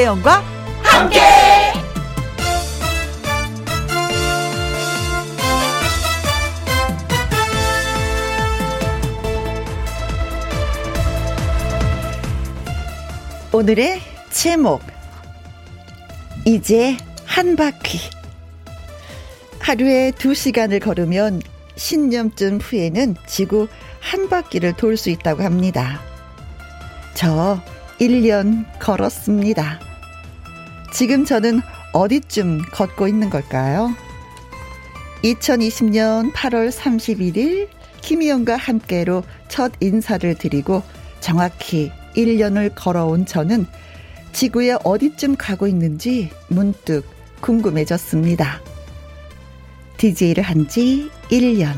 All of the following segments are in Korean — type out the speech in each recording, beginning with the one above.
김혜영과 함께. 오늘의 제목 이제 한 바퀴 하루에 두 시간을 걸으면 신년쯤 후에는 지구 한 바퀴를 돌 수 있다고 합니다. 저 1년 걸었습니다. 지금 저는 어디쯤 걷고 있는 걸까요? 2020년 8월 31일 김희영과 함께로 첫 인사를 드리고 정확히 1년을 걸어온 저는 지구에 어디쯤 가고 있는지 문득 궁금해졌습니다. DJ를 한 지 1년.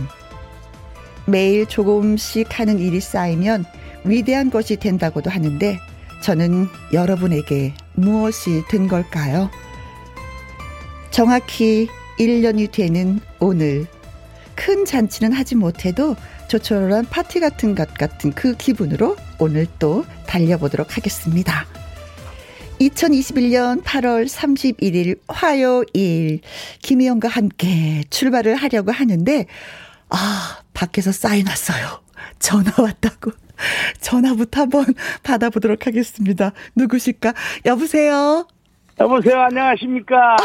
매일 조금씩 하는 일이 쌓이면 위대한 것이 된다고도 하는데 저는 여러분에게 무엇이 된 걸까요? 정확히 1년이 되는 오늘. 큰 잔치는 하지 못해도 조촐한 파티 같은 것 같은 그 기분으로 오늘 또 달려보도록 하겠습니다. 2021년 8월 31일 화요일 김희영과 함께 출발을 하려고 하는데 아 밖에서 사인 왔어요. 전화 왔다고. 전화부터 한번 받아보도록 하겠습니다. 누구실까? 여보세요? 여보세요, 안녕하십니까?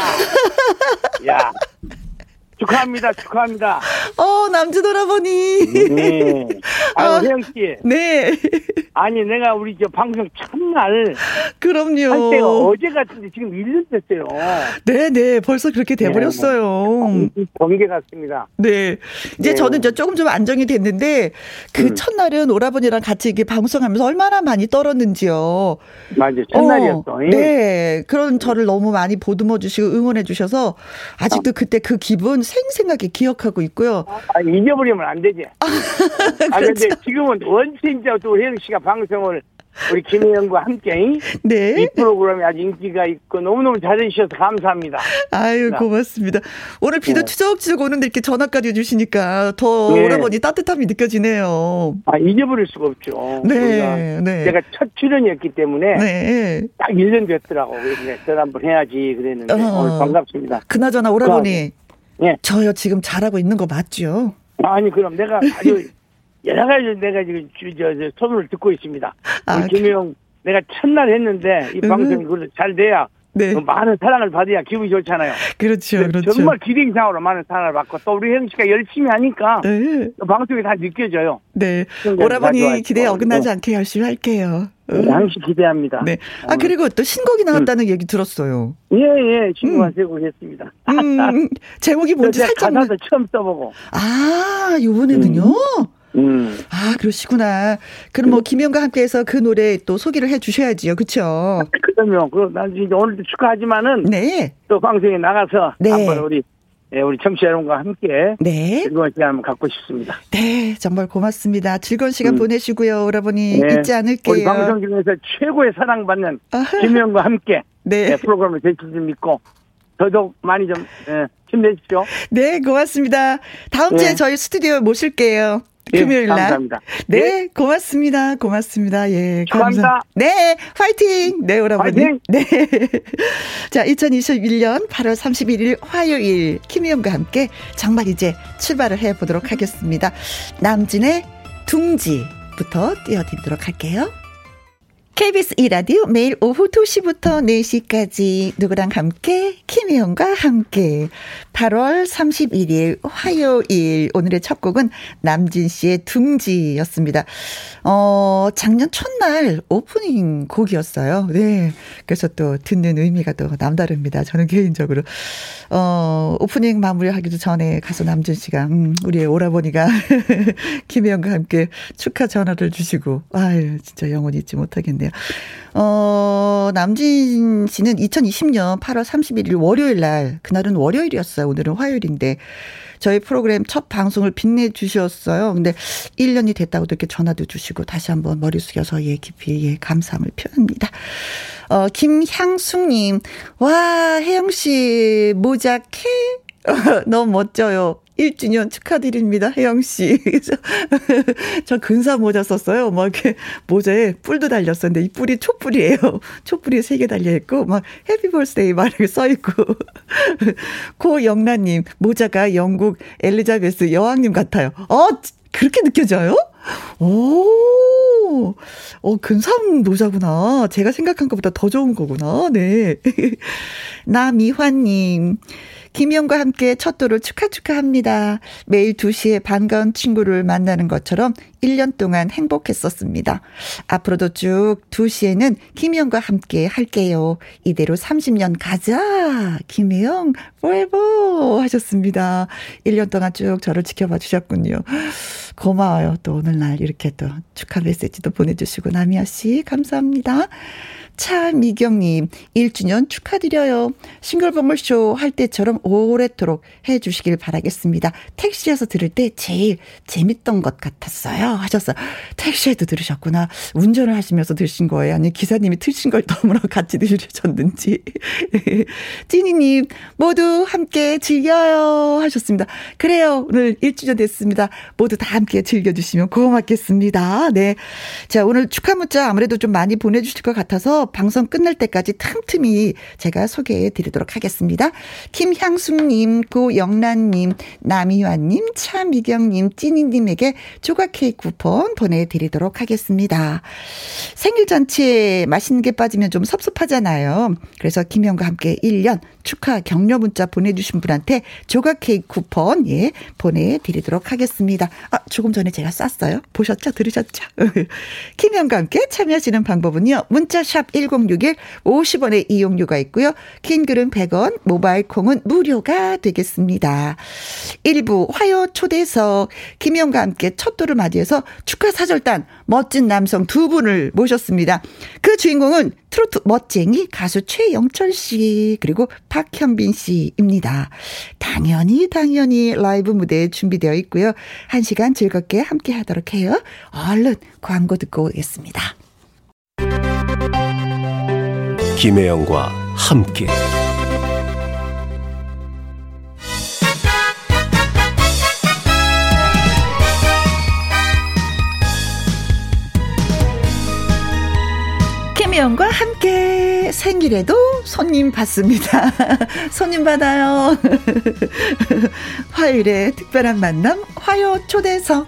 야, 축하합니다, 축하합니다. 어, 남준 오라버니. 네. 아유, 아, 혜영 씨. 네. 아니, 내가 우리 저 방송 첫날 그럼요. 할 때가 어제 같은데 지금 1년 됐어요. 네네. 벌써 그렇게 돼버렸어요. 번개 같습니다. 네. 이제 네. 저는 이제 조금 좀 안정이 됐는데 그 음. 첫날은 오라버니랑 같이 이렇게 방송하면서 얼마나 많이 떨었는지요. 맞아요, 첫날이었어. 어, 네. 그런 저를 너무 많이 보듬어 주시고 응원해 주셔서 아직도 그때 그 기분 생생하게 기억하고 있고요. 아, 잊어버리면 안 되지. 아, 근데 그렇죠. 지금은 원체 이제 또 혜영 씨가 방송을 우리 김혜영과 함께 이 네. 프로그램이 아주 인기가 있고 너무너무 잘해주셔서 감사합니다. 아유, 고맙습니다. 오늘 비도 네. 추적추적 오는데 이렇게 전화까지 해주시니까 더 네. 오라버니 따뜻함이 느껴지네요. 아, 잊어버릴 수가 없죠. 네, 네. 제가 첫 출연이었기 때문에 네. 딱 1년 됐더라고. 그래서 전화 한번 해야지 그랬는데 어. 오늘 반갑습니다. 그나저나 오라버니. 예. 저요 지금 잘하고 있는 거 맞죠? 아니 그럼 내가 아주 여러 가지 내가 지금 주- 저, 저 소문을 듣고 있습니다. 아, 우리 김혜영 내가 첫날 했는데 이 음. 방송이 그래도 잘 돼야 네. 그 많은 사랑을 받아야 기분이 좋잖아요. 그렇죠, 그렇죠. 정말 기대 이상으로 많은 사랑을 받고 또 우리 혜영 씨가 열심히 하니까 네. 또 방송이 다 느껴져요. 네. 오라버니. 기대에 어긋나지 네. 않게 열심히 할게요. 어. 항시 기대합니다. 네. 아, 그리고 또 신곡이 나왔다는 얘기 들었어요. 예예 친구가 음. 세고 했습니다. 음, 제목이 뭔지 살짝만. 가사도 처음 써보고. 아, 요번에는요? 음. 아, 그러시구나. 그럼 뭐, 김영과 함께해서 그 노래 또 소개를 해 주셔야지요. 그쵸? 그러면 그난 이제 오늘도 축하하지만은 네. 또 방송에 나가서 네. 한번 우리 예, 우리 청취자 여러분과 함께 네. 즐거운 시간 갖고 싶습니다. 네. 정말 고맙습니다. 즐거운 시간 음. 보내시고요. 오라버니. 네. 잊지 않을게요. 우리 방송 중에서 최고의 사랑받는 아하. 김영과 함께 네. 예, 프로그램을 되실 줄 믿고 더더욱 많이 좀 예, 힘내십시오. 네, 고맙습니다. 다음 주에 네. 저희 스튜디오에 모실게요. 예, 금요일 날. 감사합니다. 네, 고맙습니다. 고맙습니다. 예, 축하합니다. 감사. 네, 화이팅! 네. 화이팅! 네. 자, 2021년 8월 31일 화요일 김희영과 함께 정말 이제 출발을 해 보도록 하겠습니다. 남진의 둥지부터 띄워 드리도록 할게요. KBS 이라디오 매일 오후 2시부터 4시까지 누구랑 함께 김혜영과 함께 8월 31일 화요일 오늘의 첫 곡은 남진 씨의 둥지였습니다. 어, 작년 첫날 오프닝 곡이었어요. 네. 그래서 또 듣는 의미가 또 남다릅니다. 저는 개인적으로. 어, 오프닝 마무리하기도 전에 가서 남진 씨가 음, 우리의 오라버니가 김혜영과 함께 축하 전화를 주시고 아유, 진짜 영원히 잊지 못하겠네요. 어, 남진 씨는 2020년 8월 31일 월요일 날, 그날은 월요일이었어요. 오늘은 화요일인데, 저희 프로그램 첫 방송을 빛내주셨어요. 근데 1년이 됐다고 이렇게 전화도 주시고, 다시 한번 머리 숙여서 예, 깊이 예, 감사함을 표합니다. 어, 김향숙님, 와, 혜영씨, 모자케? 너무 멋져요. 1주년 축하드립니다. 혜영 씨. 그래서 저 근사 모자 썼어요. 막 이렇게 모자에 뿔도 달렸었는데 이 뿔이 촛불이에요. 촛불이 세 개 달려 있고, 막 Happy Birthday 막 이렇게 써 있고. 고영란 님, 모자가 영국 엘리자베스 여왕님 같아요. 어, 그렇게 느껴져요? 오, 어, 근상 모자구나. 제가 생각한 것보다 더 좋은 거구나. 네. 나미환님, 김영과 함께 첫 도를 축하 축하합니다. 매일 2시에 반가운 친구를 만나는 것처럼 1년 동안 행복했었습니다. 앞으로도 쭉 2시에는 김영과 함께 할게요. 이대로 30년 가자. 김혜영, forever 하셨습니다. 1년 동안 쭉 저를 지켜봐 주셨군요. 고마워요. 또 오늘날 이렇게 또 축하 메시지도 보내주시고, 나미아 씨, 감사합니다. 차미경님, 1주년 축하드려요. 싱글벙글쇼 할 때처럼 오래도록 해주시길 바라겠습니다. 택시에서 들을 때 제일 재밌던 것 같았어요. 하셨어요. 택시에도 들으셨구나. 운전을 하시면서 들으신 거예요. 아니, 기사님이 틀신 걸 너무나 같이 들으셨는지. 찐이님, 모두 함께 즐겨요. 하셨습니다. 그래요. 오늘 1주년 됐습니다. 모두 다 함께 즐겨주시면 고맙겠습니다. 네. 자, 오늘 축하 문자 아무래도 좀 많이 보내주실 것 같아서 방송 끝날 때까지 틈틈이 제가 소개해 드리도록 하겠습니다. 김향숙님, 고영란님, 남희환님, 차미경님, 찐이님에게 조각 케이크 쿠폰 보내드리도록 하겠습니다. 생일 잔치에 맛있는 게 빠지면 좀 섭섭하잖아요. 그래서 김영과 함께 1년 축하 격려 문자 보내주신 분한테 조각 케이크 쿠폰, 예, 보내드리도록 하겠습니다. 아, 조금 전에 제가 쐈어요. 보셨죠? 들으셨죠? 김영과 함께 참여하시는 방법은요. 문자샵 1061 50원의 이용료가 있고요. 긴 글은 100원, 모바일 콩은 무료가 되겠습니다. 1부 화요 초대석 김영과 함께 첫 도를 맞이해서 축하 사절단 멋진 남성 두 분을 모셨습니다. 그 주인공은 트로트 멋쟁이 가수 최영철 씨 그리고 박현빈 씨입니다. 당연히 당연히 라이브 무대 준비되어 있고요. 한 시간 즐겁게 함께 하도록 해요. 얼른 광고 듣고 오겠습니다. 김혜영과 함께 김혜영과 함께 생일에도 손님 받습니다. 손님 받아요. 화요일에 특별한 만남 화요 초대석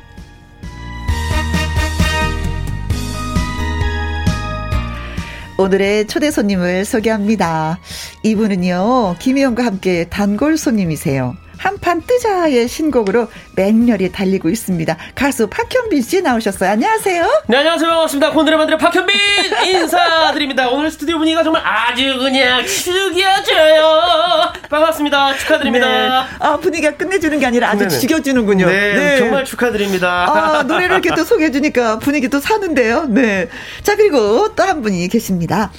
오늘의 초대 손님을 소개합니다. 이분은요, 김혜영과 함께 단골 손님이세요. 한판 뜨자의 신곡으로 맹렬히 달리고 있습니다. 가수 박현빈 씨 나오셨어요. 안녕하세요. 네, 안녕하세요. 반갑습니다. 콘드레 만드레 박현빈 인사드립니다. 오늘 스튜디오 분위기가 정말 아주 그냥 죽여줘요. 반갑습니다. 축하드립니다. 네. 아, 분위기가 끝내주는 게 아니라 아주 네네. 죽여주는군요. 네, 네, 정말 축하드립니다. 아, 노래를 이렇게 또 소개해주니까 분위기 또 사는데요. 네. 자, 그리고 또 한 분이 계십니다.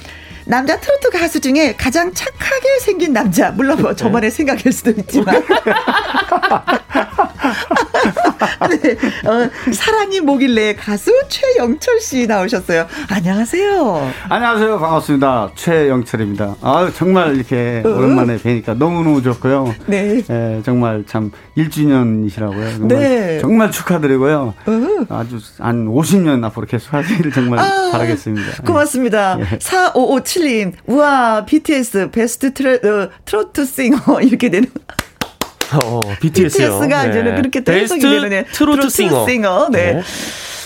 남자 트로트 가수 중에 가장 착하게 생긴 남자. 물론 뭐 저만의 네. 생각일 수도 있지만. 네, 어, 사랑이 뭐길래 가수 최영철 씨 나오셨어요. 안녕하세요. 안녕하세요. 반갑습니다. 최영철입니다. 아 정말 이렇게 어. 오랜만에 뵈니까 너무너무 좋고요. 네. 예, 정말 참 1주년이시라고요. 정말, 네. 정말 축하드리고요. 어. 아주 한 50년 앞으로 계속 하시기를 정말 아, 바라겠습니다. 고맙습니다. 예. 4557님, 우와, BTS 베스트 트레, 어, 트로트 싱어 이렇게 되는. 어, BTS요. BTS가 네. 이제는 그렇게 또 해석이 되는 트로트, 트로트 싱어. 싱어. 네. 네.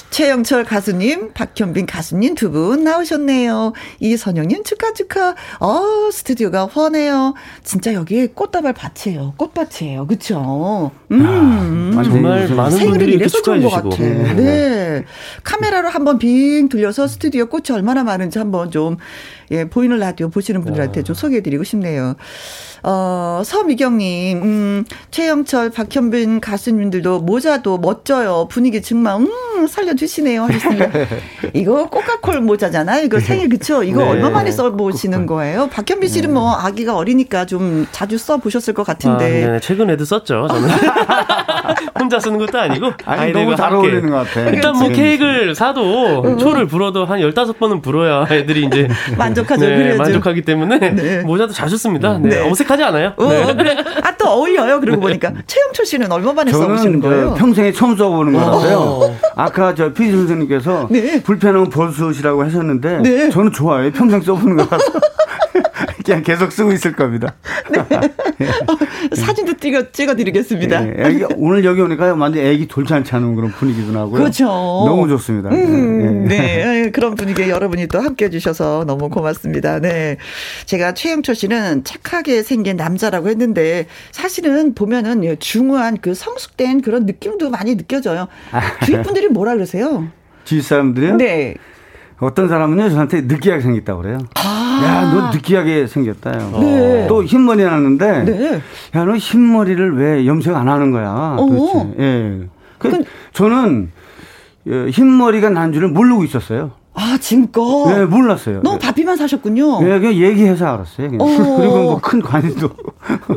최영철 가수님, 박현빈 가수님 두 분 나오셨네요. 이선영님 축하 축하. 어 스튜디오가 훤해요. 진짜 여기 꽃다발 밭이에요. 꽃밭이에요. 그렇죠? 음, 아, 정말 많은 분들이 이래서 좋은 것 같아. 네. 네. 카메라로 한번 빙 들려서 스튜디오 꽃이 얼마나 많은지 한번 좀 예, 보이는 라디오 보시는 분들한테 좀 소개해드리고 싶네요. 어, 서미경님, 음, 최영철, 박현빈 가수님들도 모자도 멋져요. 분위기 정말, 음, 살려 주시네요. 하셨습니다. 이거 꼬카콜 모자잖아요. 이거 생일 그쵸? 이거 네. 얼마 만에 써보시는 거예요? 박현비 씨는 뭐 네. 아기가 어리니까 좀 자주 써보셨을 것 같은데. 아, 네. 최근에도 썼죠. 저는 혼자 쓰는 것도 아니고 아니, 너무 잘 어울리는 것 같아. 일단 뭐 케이크를 사도 어. 초를 불어도 한 15번은 불어야 애들이 이제 만족하죠. 네, 만족하기 때문에 네. 모자도 자주 씁니다. 네. 네. 어색하지 않아요? 어, 네. 그래. 아, 또 어울려요. 그러고 보니까. 최영철 씨는 얼마 만에 써보시는 거예요? 평생에 처음 써보는 거라서요. 어. 아까 저 피디 선생님께서 네. 불편한 벌수시라고 하셨는데 네. 저는 좋아요. 평생 써보는 거라서. 그냥 계속 쓰고 있을 겁니다. 네. 사진도 찍어, 찍어드리겠습니다. 네. 애기, 오늘 여기 오니까 완전 애기 돌잔치 하는 그런 분위기도 나고요. 그렇죠. 너무 좋습니다. 음, 네. 네. 그런 분위기에 여러분이 또 함께 해주셔서 너무 고맙습니다. 네. 제가 최영철 씨는 착하게 생긴 남자라고 했는데 사실은 보면은 중후한 그 성숙된 그런 느낌도 많이 느껴져요. 주위 분들이 뭐라 그러세요? 주위 사람들이요? 네. 어떤 사람은요 저한테 느끼하게 생겼다고 그래요. 아~ 야, 너 느끼하게 생겼다요. 네. 또 흰머리 났는데, 네. 야, 너 흰머리를 왜 염색 안 하는 거야? 도대체. 예. 그, 그, 저는 예, 흰머리가 난 줄을 모르고 있었어요. 아, 지금껏? 네, 몰랐어요. 너무 바삐만 사셨군요. 네, 그냥 얘기해서 알았어요. 그냥. 어. 그리고 뭐 큰 관심도.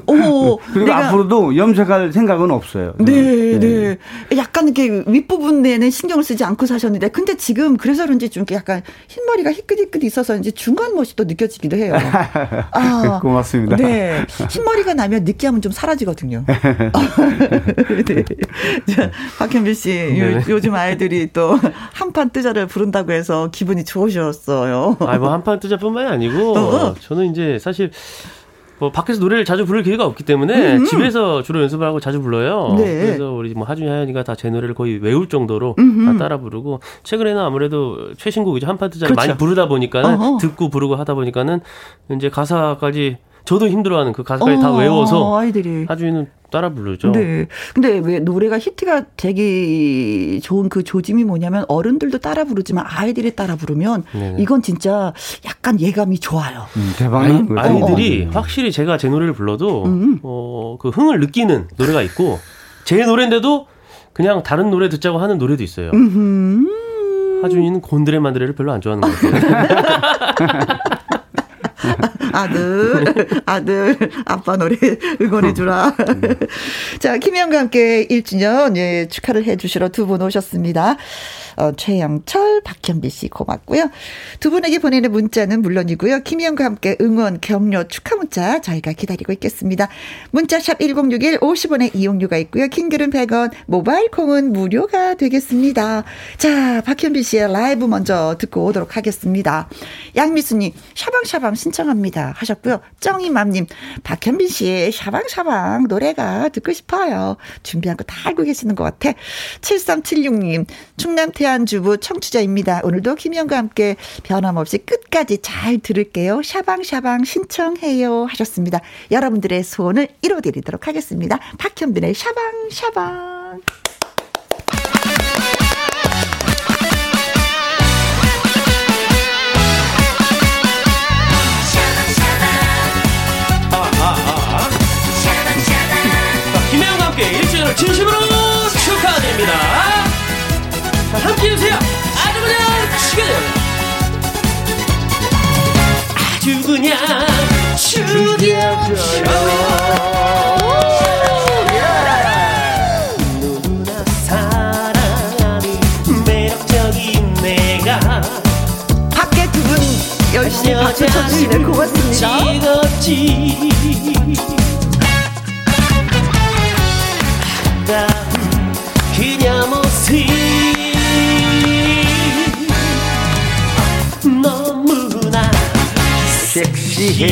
어. 그리고. 앞으로도 염색할 생각은 없어요. 네, 네, 네. 약간 이렇게 윗부분에는 신경을 쓰지 않고 사셨는데, 근데 지금 그래서 그런지 좀 약간 흰머리가 희끗희끗 있어서 이제 중간 멋이 또 느껴지기도 해요. 아, 고맙습니다. 네. 흰머리가 나면 느끼함은 좀 사라지거든요. 네. 자, 박현빈 씨, 네. 요, 즘 아이들이 또 한판 뜨자를 부른다고 해서 기분이 좋으셨어요. 아, 뭐 한판 뜨자뿐만이 아니고 어. 저는 이제 사실 뭐 밖에서 노래를 자주 부를 기회가 없기 때문에 음흠. 집에서 주로 연습을 하고 자주 불러요. 네. 그래서 우리 뭐 하준이 하연이가 다 제 노래를 거의 외울 정도로 음흠. 다 따라 부르고 최근에는 아무래도 최신곡 이제 한판 뜨자를 그렇죠. 많이 부르다 보니까는 듣고 부르고 하다 보니까는 이제 가사까지 저도 힘들어하는 그 가사까지 어, 다 외워서 아이들이 하준이는 따라 부르죠. 네. 근데 왜 노래가 히트가 되기 좋은 그 조짐이 뭐냐면 어른들도 따라 부르지만 아이들이 따라 부르면 네네. 이건 진짜 약간 예감이 좋아요. 음, 대박난 아이, 아이 들이 어. 확실히 제가 제 노래를 불러도 음. 어, 그 흥을 느끼는 노래가 있고 제 노래인데도 그냥 다른 노래 듣자고 하는 노래도 있어요. 음흠. 하준이는 곤드레 만드레를 별로 안 좋아하는 것 같아요. 아들, 아들, 아빠 노래 응원해주라. 자, 김혜영과 함께 1주년, 예, 축하를 해주시러 두 분 오셨습니다. 어, 최영철, 박현비 씨 고맙고요. 두 분에게 보내는 문자는 물론이고요. 김희영과 함께 응원, 격려, 축하 문자 저희가 기다리고 있겠습니다. 문자샵 1061 50원의 이용료가 있고요. 킹글은 100원, 모바일 콩은 무료가 되겠습니다. 자, 박현비 씨의 라이브 먼저 듣고 오도록 하겠습니다. 양미수님, 샤방샤방 신청합니다. 하셨고요. 쩡이맘님, 박현빈 씨의 샤방샤방 노래가 듣고 싶어요. 준비한 거 다 알고 계시는 것 같아. 7376님, 충남 태안 대한주부 청취자입니다. 오늘도 김영과 함께 변함없이 끝까지 잘 들을게요. 샤방샤방 신청해요 하셨습니다. 여러분들의 소원을 이뤄드리도록 하겠습니다. 박현빈의 샤방샤방. 김혜영과 함께 일주일을 진심으로 축하드립니다. 함께 해주세요. 아주 그냥 죽여. 아주 그냥 죽여줘. 누구나 사랑하는 매력적인 내가 밖에 두분 열심히 박수 쳐주시네 고맙습니다. 찍었지. 시해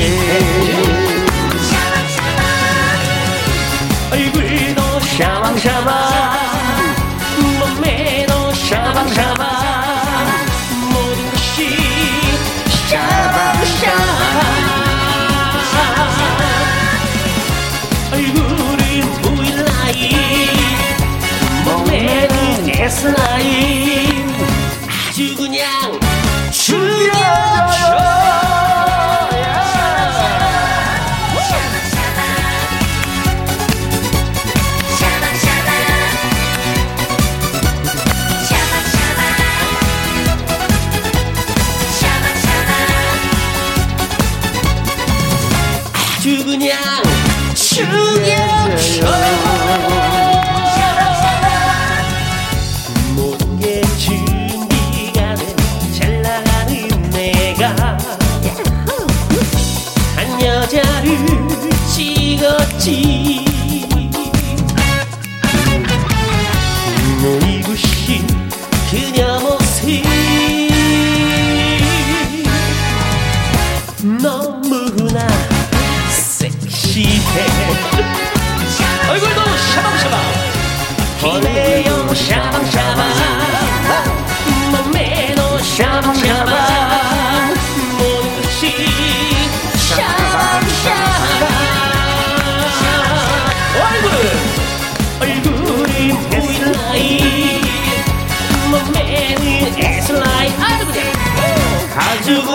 얼굴도 샤방샤방 몸매도 샤방샤방 모든 것이 샤방샤방. 얼굴은 보일라인 몸매는 S라인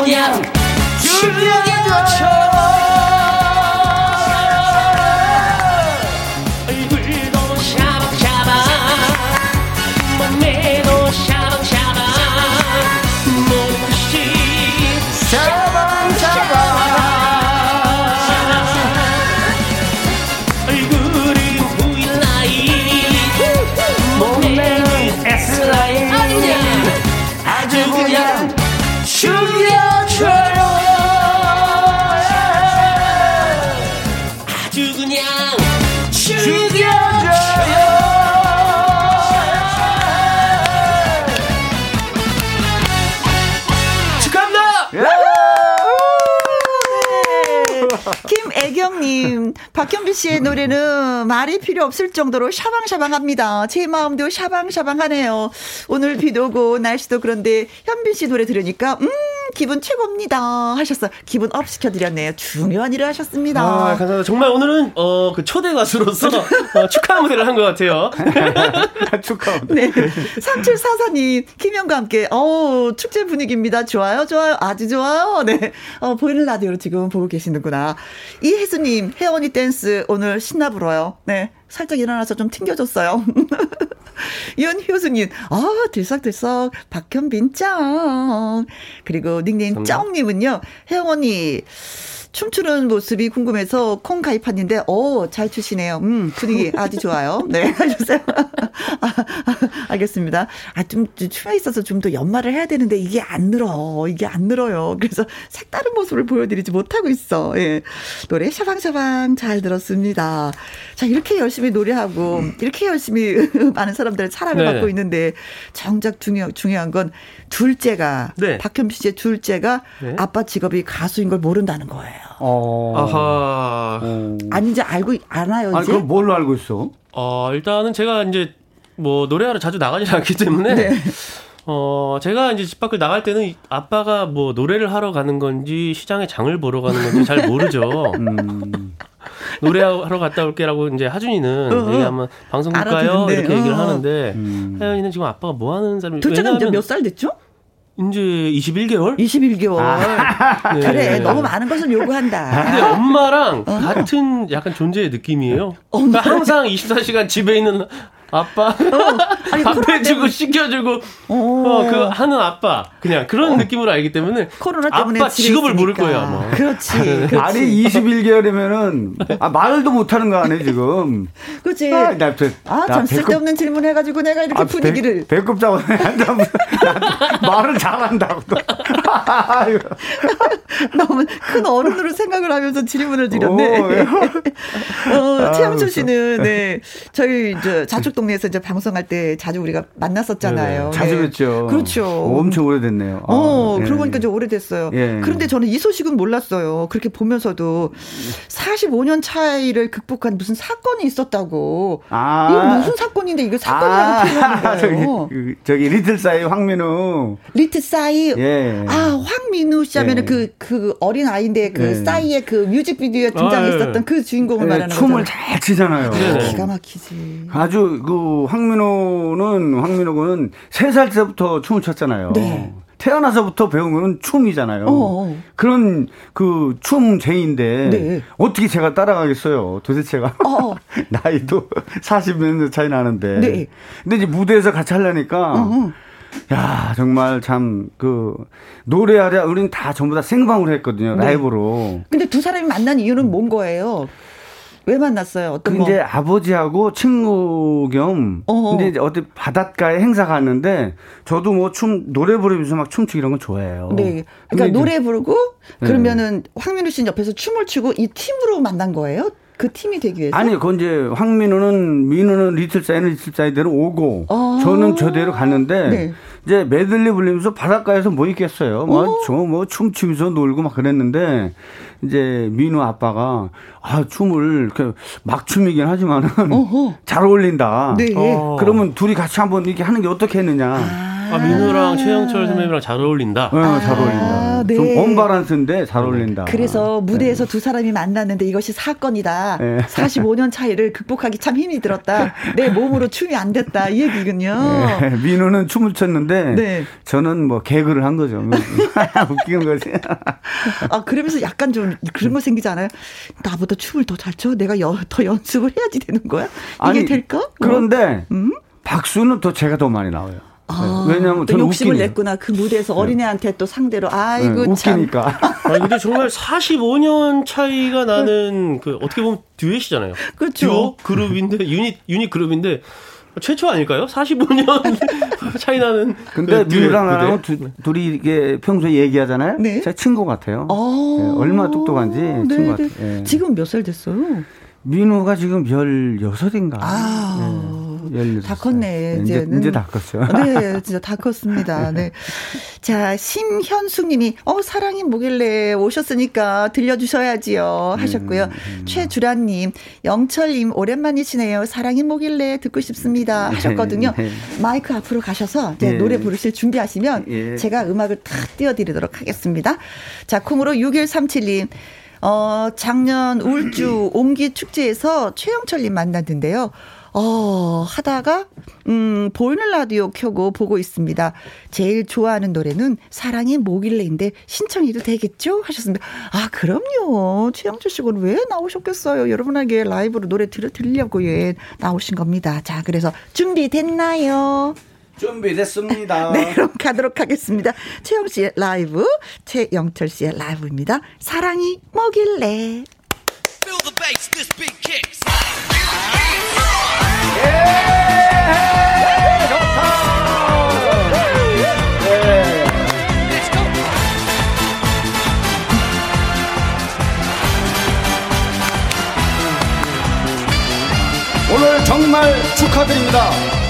그냥 죽여줘 박현빈 씨의 노래는 말이 필요 없을 정도로 샤방샤방합니다. 제 마음도 샤방샤방하네요. 오늘 비도 오고 날씨도 그런데 현빈 씨 노래 들으니까 음 기분 최고입니다 하셨어. 기분 up 시켜드렸네요. 중요한 일을 하셨습니다. 아, 감사합니다. 정말 오늘은 어, 그 초대 가수로서 어, 축하 무대를 한 것 같아요. 축하 무대. 네. 3744님, 김혜영과 함께, 어 축제 분위기입니다. 좋아요, 좋아요. 아주 좋아요. 네. 어, 보이는 라디오로 지금 보고 계시는구나. 이혜수님, 혜원이 댄스 오늘 신나 불어요. 네. 살짝 일어나서 좀 튕겨줬어요. 윤효수님, 아, 들썩들썩, 박현빈 짱. 그리고 닉네임 짱님은요, 혜원이, 춤추는 모습이 궁금해서 콩 가입했는데, 오, 잘 추시네요. 음, 분위기 아주 좋아요. 네, 해주세요. 아, 아, 알겠습니다. 아, 좀, 춤에 있어서 좀 더 연말을 해야 되는데, 이게 안 늘어. 이게 안 늘어요. 그래서 색다른 모습을 보여드리지 못하고 있어. 예. 노래 샤방샤방 잘 들었습니다. 자, 이렇게 열심히 노래하고, 이렇게 열심히 많은 사람들의 사랑을 네. 받고 있는데, 정작 중요, 중요한 건, 둘째가, 네. 박현미 씨의 둘째가 네. 아빠 직업이 가수인 걸 모른다는 거예요. 어. 아하. 어. 아니, 이제 알고, 아나요, 이제? 아니, 그럼 뭘로 알고 있어? 어, 일단은 제가 이제 뭐 노래하러 자주 나가지 않기 때문에 네. 어, 제가 이제 집 밖을 나갈 때는 아빠가 뭐 노래를 하러 가는 건지 시장에 장을 보러 가는 건지 잘 모르죠. 음. 노래하러 갔다 올게라고 이제 하준이는 어, 어. 얘기하면 방송 볼까요? 이렇게 얘기를 어. 하는데 음. 혜연이는 지금 아빠가 뭐 하는 사람이 둘째가 이제 몇 살 됐죠? 이제 21개월? 21개월. 아. 네. 그래, 너무 많은 것을 요구한다. 근데 엄마랑 어. 같은 약간 존재의 느낌이에요. 그러니까 항상 24시간 집에 있는 아빠 어. 밥 해 주고 씻겨 주고 어. 어, 그 하는 아빠 그냥 그런 어. 느낌으로 알기 때문에 코로나 때문에 아빠 직업을 모를 거예요 아마. 그렇지. 그렇지. 아니 21개월이면은 아, 말도 못 하는 거 아니에요 지금. 그렇지. 아, 나, 저, 아참 쓸데없는 질문 해 가지고 내가 이렇게 아, 분위기를 배, 배꼽 잡아 말을 잘한다고. 너무 큰 어른으로 생각을 하면서 질문을 드렸네. 오, 예. 어, 최영철 씨는 네 저희 이제 자축 동 네에서 이제 방송할 때 자주 우리가 만났었잖아요. 네, 자주 뵀죠. 그렇죠. 엄청 오래됐네요. 어, 아, 그러고 보니까 좀 오래됐어요. 예. 그런데 저는 이 소식은 몰랐어요. 그렇게 보면서도 45년 차이를 극복한 무슨 사건이 있었다고. 아. 이거 무슨 사건인데 이거 사건이라고 아. 저기, 그, 저기 리틀 사이 황민우. 리틀 사이. 예. 아, 황민우 씨 하면은 예. 그, 그 어린 아이인데 그 예. 사이의 그 뮤직비디오에 등장했었던 아, 예. 그 주인공을 예, 말하는 거죠. 춤을 잘 치잖아요. 기가 막히지. 아주 그 황민호는 황민호 군은 세 살 때부터 춤을 췄잖아요. 네. 태어나서부터 배운 거는 춤이잖아요. 어어. 어. 그런 그 춤쟁인데 네. 어떻게 제가 따라가겠어요? 도대체가 어, 어. 나이도 40몇 년 차이 나는데. 네. 근데 이제 무대에서 같이 하려니까 어어. 야, 정말 참, 그, 노래하랴, 우리는 다 전부 다 생방으로 했거든요, 네. 라이브로. 근데 두 사람이 만난 이유는 뭔 거예요? 왜 만났어요? 어떤 거? 이제 아버지하고 친구 겸 어허. 근데 이제 어디 바닷가에 행사 갔는데 저도 뭐 춤 노래 부르면서 막 춤추기 이런 건 좋아해요. 네. 그러니까 노래 부르고 네. 그러면은 네. 황민우 씨는 옆에서 춤을 추고 이 팀으로 만난 거예요? 그 팀이 되기 위해서? 아니, 그 이제 황민우는 민우는 리틀 사이는 리틀 사이대로 오고 아~ 저는 저대로 갔는데 네. 이제 메들리 불리면서 바닷가에서 뭐 있겠어요. 뭐저뭐 뭐 춤추면서 놀고 막 그랬는데 이제 민우 아빠가 아 춤을 이렇게 막 춤이긴 하지만은 잘 어울린다. 네. 어. 그러면 둘이 같이 한번 이렇게 하는 게 어떻겠느냐. 아. 아, 민우랑 최영철 선배님이랑 잘 어울린다. 네, 잘 어울린다. 아, 네. 좀 언바란스인데 잘 어울린다. 그래서 무대에서 네. 두 사람이 만났는데 이것이 사건이다. 네. 45년 차이를 극복하기 참 힘이 들었다. 내 몸으로 춤이 안 됐다. 이 얘기군요. 네, 민우는 춤을 췄는데 네. 저는 뭐 개그를 한 거죠. 웃기는 거지. 아, 그러면서 약간 좀 그런 거 생기지 않아요? 나보다 춤을 더 잘 춰? 내가 여, 더 연습을 해야지 되는 거야? 이게 아니, 될까? 그런데 음? 박수는 더 제가 더 많이 나와요. 아, 네. 왜냐하면 저는 욕심을 웃기니까. 냈구나. 그 무대에서 네. 어린애한테 또 상대로 아이고 네, 참. 웃기니까. 아 근데 정말 45년 차이가 나는 그 어떻게 보면 듀엣이잖아요. 그렇죠. 듀오 그룹인데 유닛 유닛 그룹인데 최초 아닐까요? 45년 차이 나는. 근데 그 뮤랑 나랑 둘이 이게 평소에 얘기하잖아요. 네. 제 친구 같아요. 어. 네, 얼마나 똑똑한지 네, 친구 같아요. 네. 지금 몇 살 됐어요? 민우가 지금 16인가. 아. 다 컸네. 이제, 이제는. 이제 다 컸어요. 네, 진짜 다 컸습니다. 네. 자, 심현숙 님이, 어, 사랑이 뭐길래 오셨으니까 들려주셔야지요. 하셨고요. 음, 음. 최주란 님, 영철 님, 오랜만이시네요. 사랑이 뭐길래 듣고 싶습니다. 네, 하셨거든요. 네, 네. 마이크 앞으로 가셔서 네. 노래 부르실 준비하시면 예. 제가 음악을 다 띄워드리도록 하겠습니다. 자, 콩으로 6137님. 어, 작년 울주 옹기 축제에서 최영철님 만났는데요. 어, 하다가, 음, 보이는 라디오 켜고 보고 있습니다. 제일 좋아하는 노래는 사랑이 뭐길래인데 신청해도 되겠죠? 하셨습니다. 아, 그럼요. 최영철 씨는 왜 나오셨겠어요? 여러분에게 라이브로 노래 들, 들려고 예, 나오신 겁니다. 자, 그래서 준비됐나요? 준비됐습니다. 네, 그럼 가도록 하겠습니다. 최영 씨의 라이브, 최영철 씨의 라이브입니다. 사랑이 뭐길래. Feel the bass, this beat kicks. 오늘 정말 축하드립니다.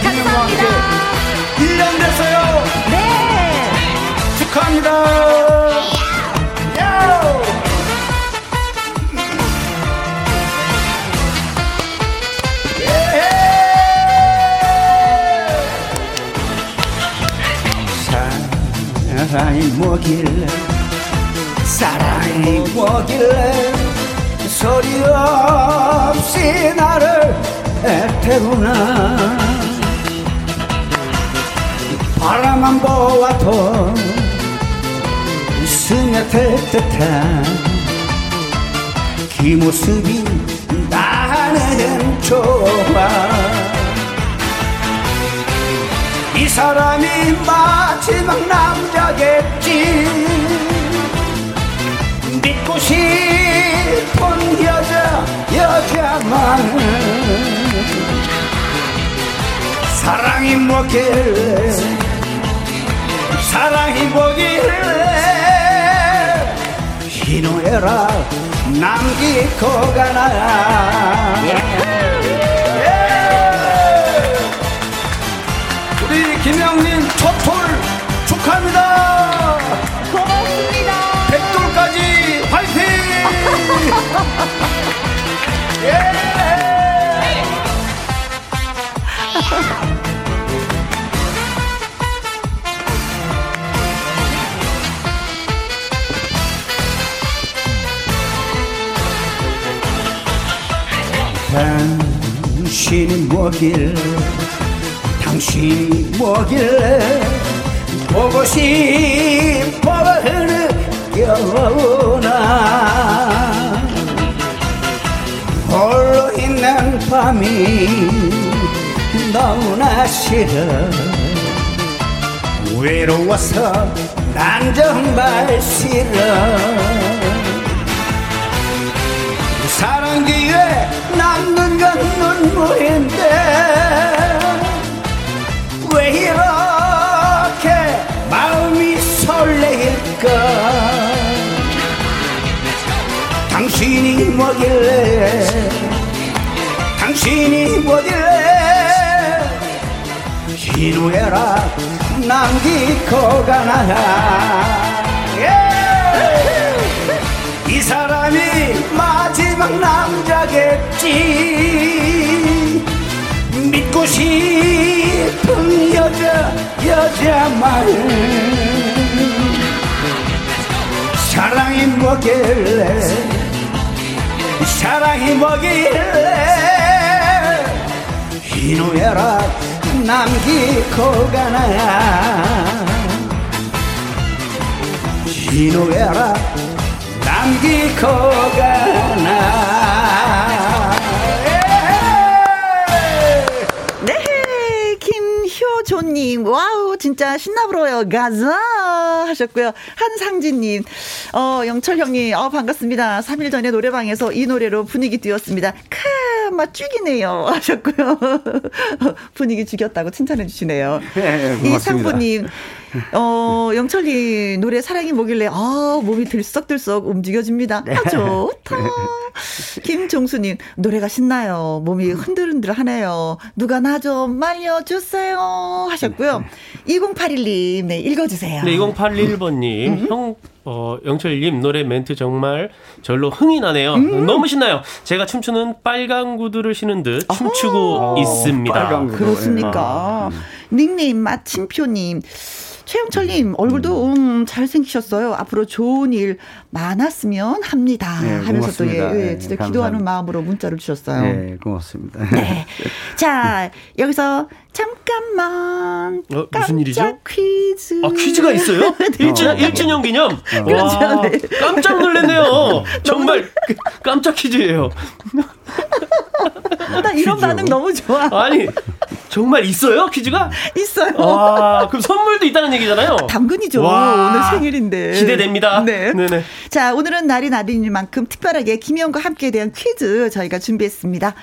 애태우나. 바라만 보아도 스며들 듯한 그 모습이 나는 좋아. 이 사람이 마지막 남자겠지. 믿고 싶은 여자 여자만 사랑이 뭐길래 사랑이 뭐길래 희노애락 남기고 가나 김영민 첫톨 축하합니다. 고맙습니다. 백돌까지 화이팅! 예! 당신이 뭐길 당신이 뭐길래 보고 싶어 느껴나? 홀로 있는 밤이 너무나 싫어. 외로워서 난 정말 싫어 눈물인데 왜 이렇게 마음이 설레일까? 당신이 뭐길래? 당신이 뭐길래? 희노애락 남기고 가나 이 사람이 마지막 남자겠지. 믿고 싶은 여자 여자 말. 사랑이 뭐길래? 사랑이 뭐길래? 희노애락 남기고 가나 희노애락 남기고 가나. 네 김효조님. wow 진짜 신나부러요. 가자! 하셨고요. 한상진님. 어 영철 형님 어 반갑습니다. 3일 전에 노래방에서 이 노래로 분위기 띄웠습니다. 캬 막 죽이네요. 하셨고요. 분위기 죽였다고 칭찬해 주시네요. 네, 이상부님 어, 영철님 노래 사랑이 뭐길래 아, 몸이 들썩들썩 움직여집니다. 아, 좋다. 김종수님 노래가 신나요. 몸이 흔들흔들 하네요. 누가 나 좀 말려주세요 하셨고요. 2081님 네 읽어주세요. 네 2081번님 음. 형 어, 영철님 노래 멘트 정말 절로 흥이 나네요. 음. 너무 신나요. 제가 춤추는 빨간 구두를 신은 듯 춤추고 어, 있습니다. 그렇습니까? 음. 닉네임 마침표님. 최영철님 얼굴도 음. 음, 잘생기셨어요. 앞으로 좋은 일 많았으면 합니다. 네, 하면서 또 예, 예, 진짜 네, 기도하는 마음으로 문자를 주셨어요. 네, 고맙습니다. 네. 자 여기서 잠깐만 어, 무슨 일이죠? 퀴즈. 아 퀴즈가 있어요? 1주년, 1주년 기념. 어. 그렇죠. 네. 깜짝 놀랐네요. 정말 깜짝 퀴즈예요. 나 이런 퀴즈. 반응 너무 좋아. 아니 정말 있어요 퀴즈가? 있어요. 아 그럼 선물도 있다는 얘기잖아요. 당근이죠. 와, 오늘 생일인데 기대됩니다. 네. 네네. 자 오늘은 날이 날이니만큼 특별하게 김희영과 함께 대한 퀴즈 저희가 준비했습니다.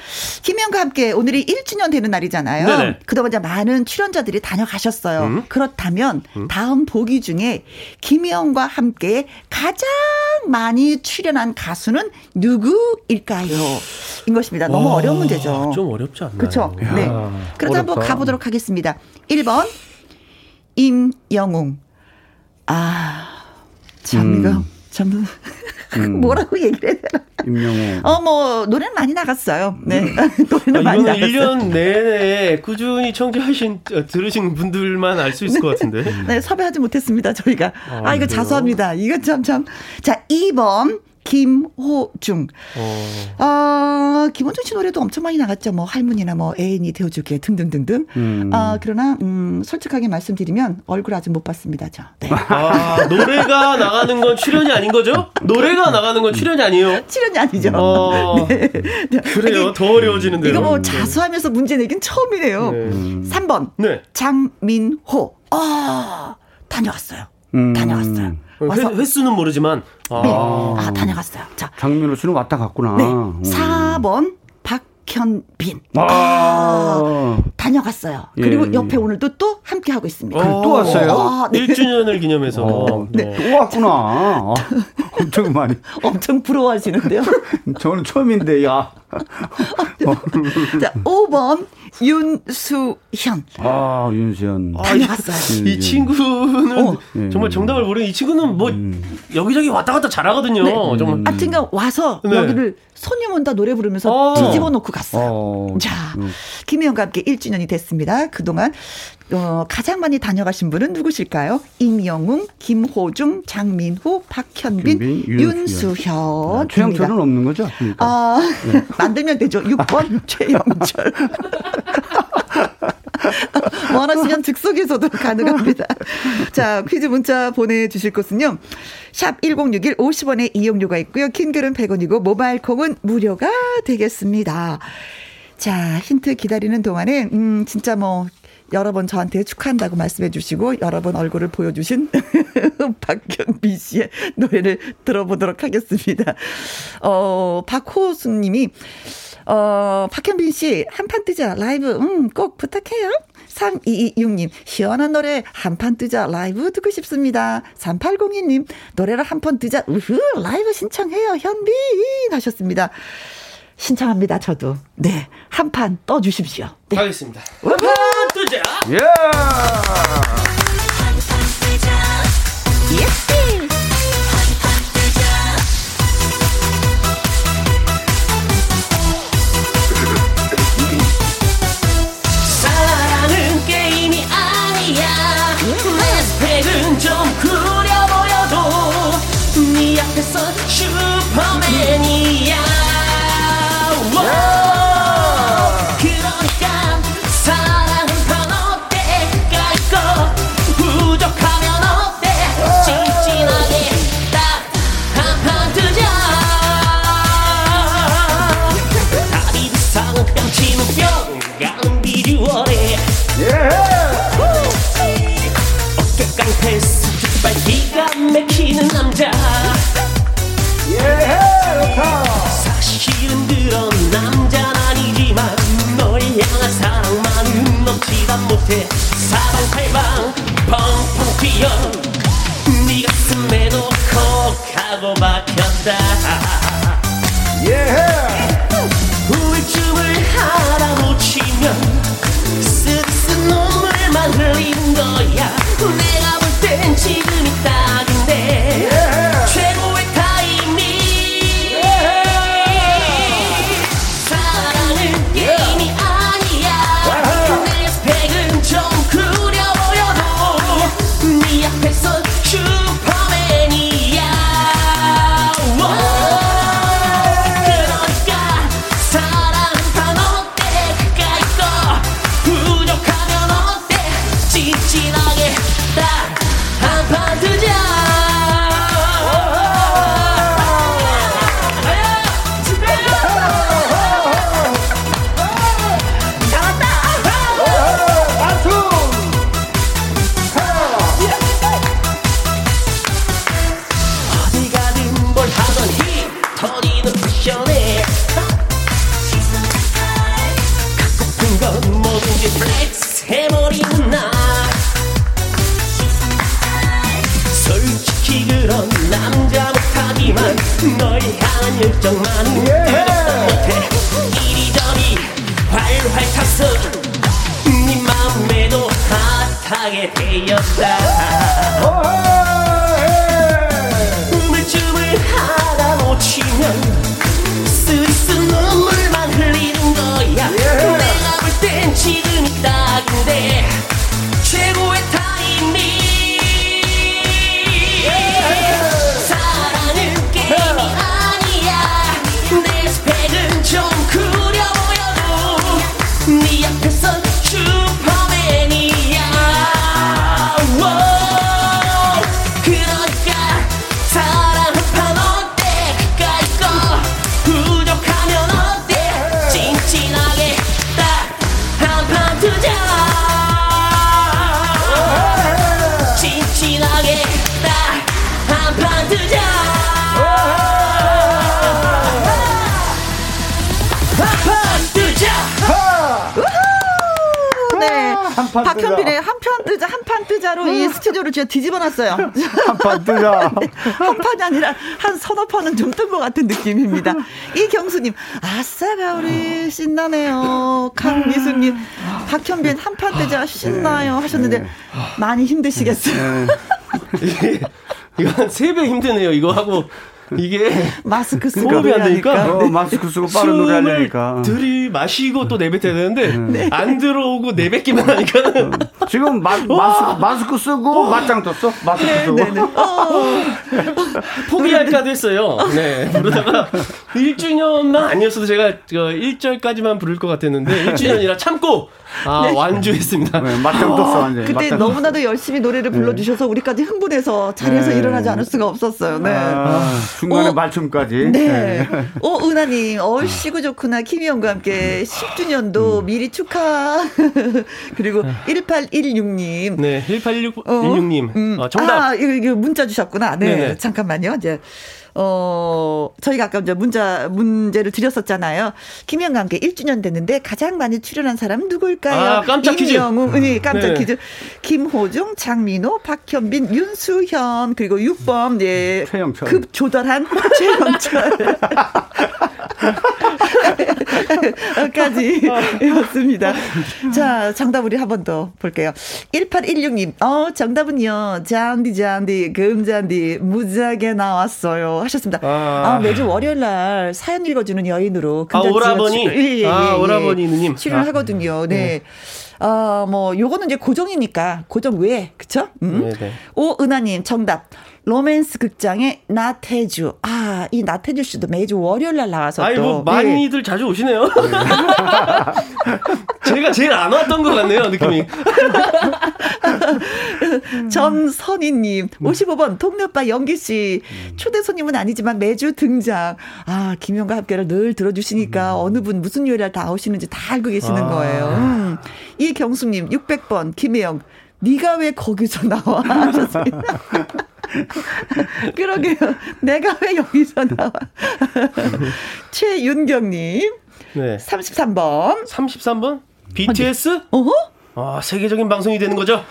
김희영과 함께 오늘이 1주년 되는 날이잖아요. 네네. 그동안 많은 출연자들이 다녀가셨어요. 음? 그렇다면 음? 다음 보기 중에 김희영과 함께 가장 많이 출연한 가수는 누구일까요? 인 것입니다. 너무 어려운 문제죠. 좀 어렵지 않나요? 그렇죠. 네. 그래서 한번 가보도록 하겠습니다. 1번 임영웅. 아, 참 이거 음. 참 음. 뭐라고 얘기를 해야 되나? 임영웅. 어, 뭐, 노래는 많이 나갔어요. 네. 음. 노래는 아, 많이 나갔어요. 1년 내내 꾸준히 청취하신, 어, 들으신 분들만 알 수 있을 것 같은데. 네, 섭외하지 못했습니다, 저희가. 아, 아 이거 자수합니다. 이거 참, 참. 자, 2번. 김호중. 어. 어, 김호중 씨 노래도 엄청 많이 나갔죠. 뭐 할머니나 뭐 애인이 되어줄게 등등등등. 음. 어, 그러나 음, 솔직하게 말씀드리면 얼굴 아직 못 봤습니다. 저. 네. 아, 노래가 나가는 건 출연이 아닌 거죠? 노래가 나가는 건 출연이 아니에요? 출연이 아니죠. 어. 네. 그래요. 아니, 더 어려워지는데요. 이거 뭐 자수하면서 문제 내긴 처음이네요. 네. 3번. 네. 장민호. 아, 다녀왔어요. 음. 다녀왔어요. 회, 횟수는 모르지만 아. 네. 아, 다녀갔어요. 자. 장민호 씨는 왔다 갔구나. 네. 4번 박현빈. 아. 아. 다녀갔어요. 예. 그리고 옆에 오늘도 또 함께 하고 있습니다. 어, 또 왔어요? 아, 네. 1주년을 기념해서. 어, 네. 또 왔구나. 아, 엄청 많이. 엄청 부러워하시는데요. 저는 처음인데, 야. 자, 5번 윤수현. 아, 윤수현. 아, 다녀갔어요. 이, 이 친구는 어. 정말 정답을 모르는 이 친구는 뭐 음. 여기저기 왔다 갔다 잘하거든요. 네. 정말. 음. 하여튼간 와서 네. 여기를 손님 온다 노래 부르면서 어. 뒤집어 놓고 갔어요. 어. 자, 음. 김혜영과 함께 1주년이 됐습니다. 그동안 어, 가장 많이 다녀가신 분은 누구실까요? 임영웅, 김호중, 장민호, 박현빈, 김빈, 윤수현. 아, 최영철은 없는 거죠? 그러니까. 아, 네. 만들면 되죠. 6번 최영철. 원하시면 즉석에서도 가능합니다. 자, 퀴즈 문자 보내주실 곳은요. 샵 1061 50원의 이용료가 있고요. 킹글은 100원이고 모바일 콩은 무료가 되겠습니다. 자, 힌트 기다리는 동안에, 음, 진짜 뭐, 여러 번 저한테 축하한다고 말씀해 주시고 여러 번 얼굴을 보여주신 박경빈 씨의 노래를 들어보도록 하겠습니다. 어, 박호수 님이 어, 박현빈 씨, 한판 뜨자, 라이브, 음, 꼭 부탁해요. 3226님, 시원한 노래, 한판 뜨자, 라이브 듣고 싶습니다. 3802님, 노래를 한판 뜨자, 우후, 라이브 신청해요, 현빈! 하셨습니다. 신청합니다, 저도. 네, 한판 떠주십시오. 네. 하겠습니다. 한판 뜨자! 예! yes! 사 기가 막히는 남자. 사실은 그런 남자는 아니지만 널 향한 사랑만은 넘치다 못해. 사방팔방 펑펑 튀어. 네 가슴에 놓고 가고 박혔다. 우울증을 하나 놓치면 쓰쓰 눈물만 흘리는 거야. 내가 볼땐 지금이 딱인데 뒤집어 놨어요. 한 판 뜨자. 한 판이 아니라 한 서너 판은 좀 뜬 것 같은 느낌입니다. 이경수님, 아싸가 우리 신나네요. 강미수님, 박현빈 한 판 뜨자 신나요 하셨는데 많이 힘드시겠어요. 이거 한세배 힘드네요. 이거 하고 이게 마스크 쓰고 호흡이 안 되니까 하니까. 어, 마스크 쓰고 빠른 노래 하려니까. 들이마시고 또 내뱉어야 되는데 네. 안 들어오고 내뱉기만 하니까 지금 마, 마스크, 마스크 쓰고 맞짱 떴어? 마스크 쓰고. 포기할까도 했어요. 네. 그러다가 1주년만 아니었어도 제가 저 1절까지만 부를 것 같았는데 1주년이라 참고 아, 네. 완주했습니다. 네, 맞짱 떴어, 완전. 그때 맞짱. 너무나도 열심히 노래를 불러주셔서 네. 우리까지 흥분해서 자리에서 네. 일어나지 않을 수가 없었어요. 네. 아, 중간에 오, 말춤까지. 네. 오, 네. 은하님, 얼씨구 좋구나. 김희영과 함께 10주년도 음. 미리 축하. 그리고 1816님. 네, 1816님. 어, 음. 어, 정답. 아, 이거, 이거 문자 주셨구나. 네. 네네. 잠깐만요. 이제. 어, 저희가 아까 이제 문자, 문제를 드렸었잖아요. 김영과 함께 1주년 됐는데 가장 많이 출연한 사람 누굴까요? 아, 깜짝 퀴즈. 임영웅, 네, 깜짝 네. 퀴즈. 김호중, 장민호, 박현빈, 윤수현, 그리고 6번, 예. 최영철. 급 조달한 최영철. 까지였습니다. 자, 정답 우리 한 번 더 볼게요. 1816님, 어, 정답은요, 잔디, 잔디, 금잔디, 무지하게 나왔어요. 하셨습니다. 아, 아 매주 월요일 날 사연 읽어주는 여인으로. 아, 오라버니? 출, 예, 예, 아, 예, 오라버니 누님. 출연하거든요. 네. 네. 어, 뭐, 요거는 이제 고정이니까, 고정 외에, 그쵸? 음. 네, 네. 오은하님, 정답. 로맨스 극장의 나태주. 아, 이 나태주 씨도 매주 월요일 날 나와서 아이, 또. 뭐, 많이들 네. 자주 오시네요. 제가 제일 안 왔던 것 같네요, 느낌이. 전선희 님, 55번 동네오빠 영기 씨. 초대 손님은 아니지만 매주 등장. 아, 김영과 함께를 늘 들어 주시니까 음. 어느 분 무슨 요일날 다 오시는지 다 알고 계시는 아. 거예요. 음. 이경숙님, 600번, 김혜영. 네가 왜 거기서 나와? 하셨습니다. 그러게요. 내가 왜 여기서 나와? 최윤경님. 네. 33번. 33번? BTS? 어허? 아, 세계적인 방송이 되는 거죠?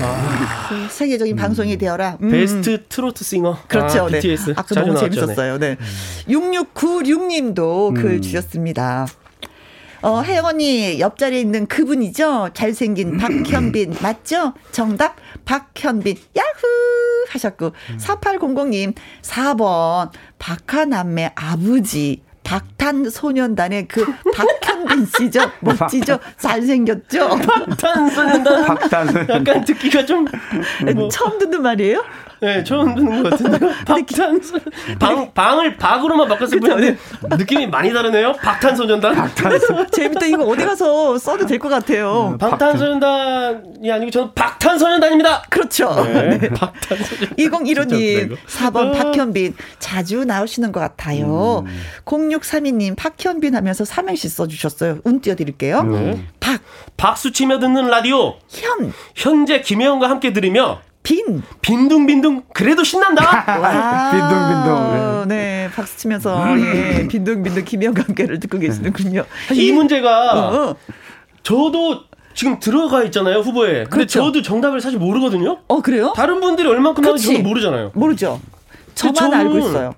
아. 세계적인 음. 방송이 되어라. 음. 베스트 트로트 싱어. 그렇죠. 아, 네. BTS. 아까 너무 재밌었어요. 네. 음. 6696님도 글 음. 주셨습니다. 어, 혜영 언니 옆자리에 있는 그분이죠? 잘생긴 박현빈 맞죠? 정답 박현빈 야후 하셨고 음. 4800님 4번 박하남매 아버지 박탄 소년단의 그 박현빈 씨죠? 멋지죠? 잘생겼죠? 박탄 소년단? 박탄 약간 듣기가 좀. 뭐. 처음 듣는 말이에요? 네, 처음 듣는 것 같은데요. 박탄소 방 방을 박으로만 바꿨을 뿐인데 느낌이 많이 다르네요. 박탄소년단. 박탄소. 재밌다. 이거 어디 가서 써도 될 것 같아요. 음, 방탄소년단이 아니고 저는 박탄소년단입니다. 그렇죠. 네. 네. 박탄소년. 2015님 4번 아. 박현빈 자주 나오시는 것 같아요. 음. 0632님 박현빈 하면서 삼행시 써주셨어요. 운 띄워드릴게요. 네. 박 박수 치며 듣는 라디오. 현 현재 김혜영과 함께 들으며 빈. 빈둥빈둥 그래도 신난다. 빈둥빈둥. 네. 박수 치면서 예, 빈둥빈둥 김영과 함께를 듣고 계시는군요. 이 문제가 어, 어. 저도 지금 들어가 있잖아요 후보에. 근데 그렇죠. 저도 정답을 사실 모르거든요. 어 그래요? 다른 분들이 얼만큼 나오는지 저는 모르잖아요. 모르죠. 저만 알고 있어요.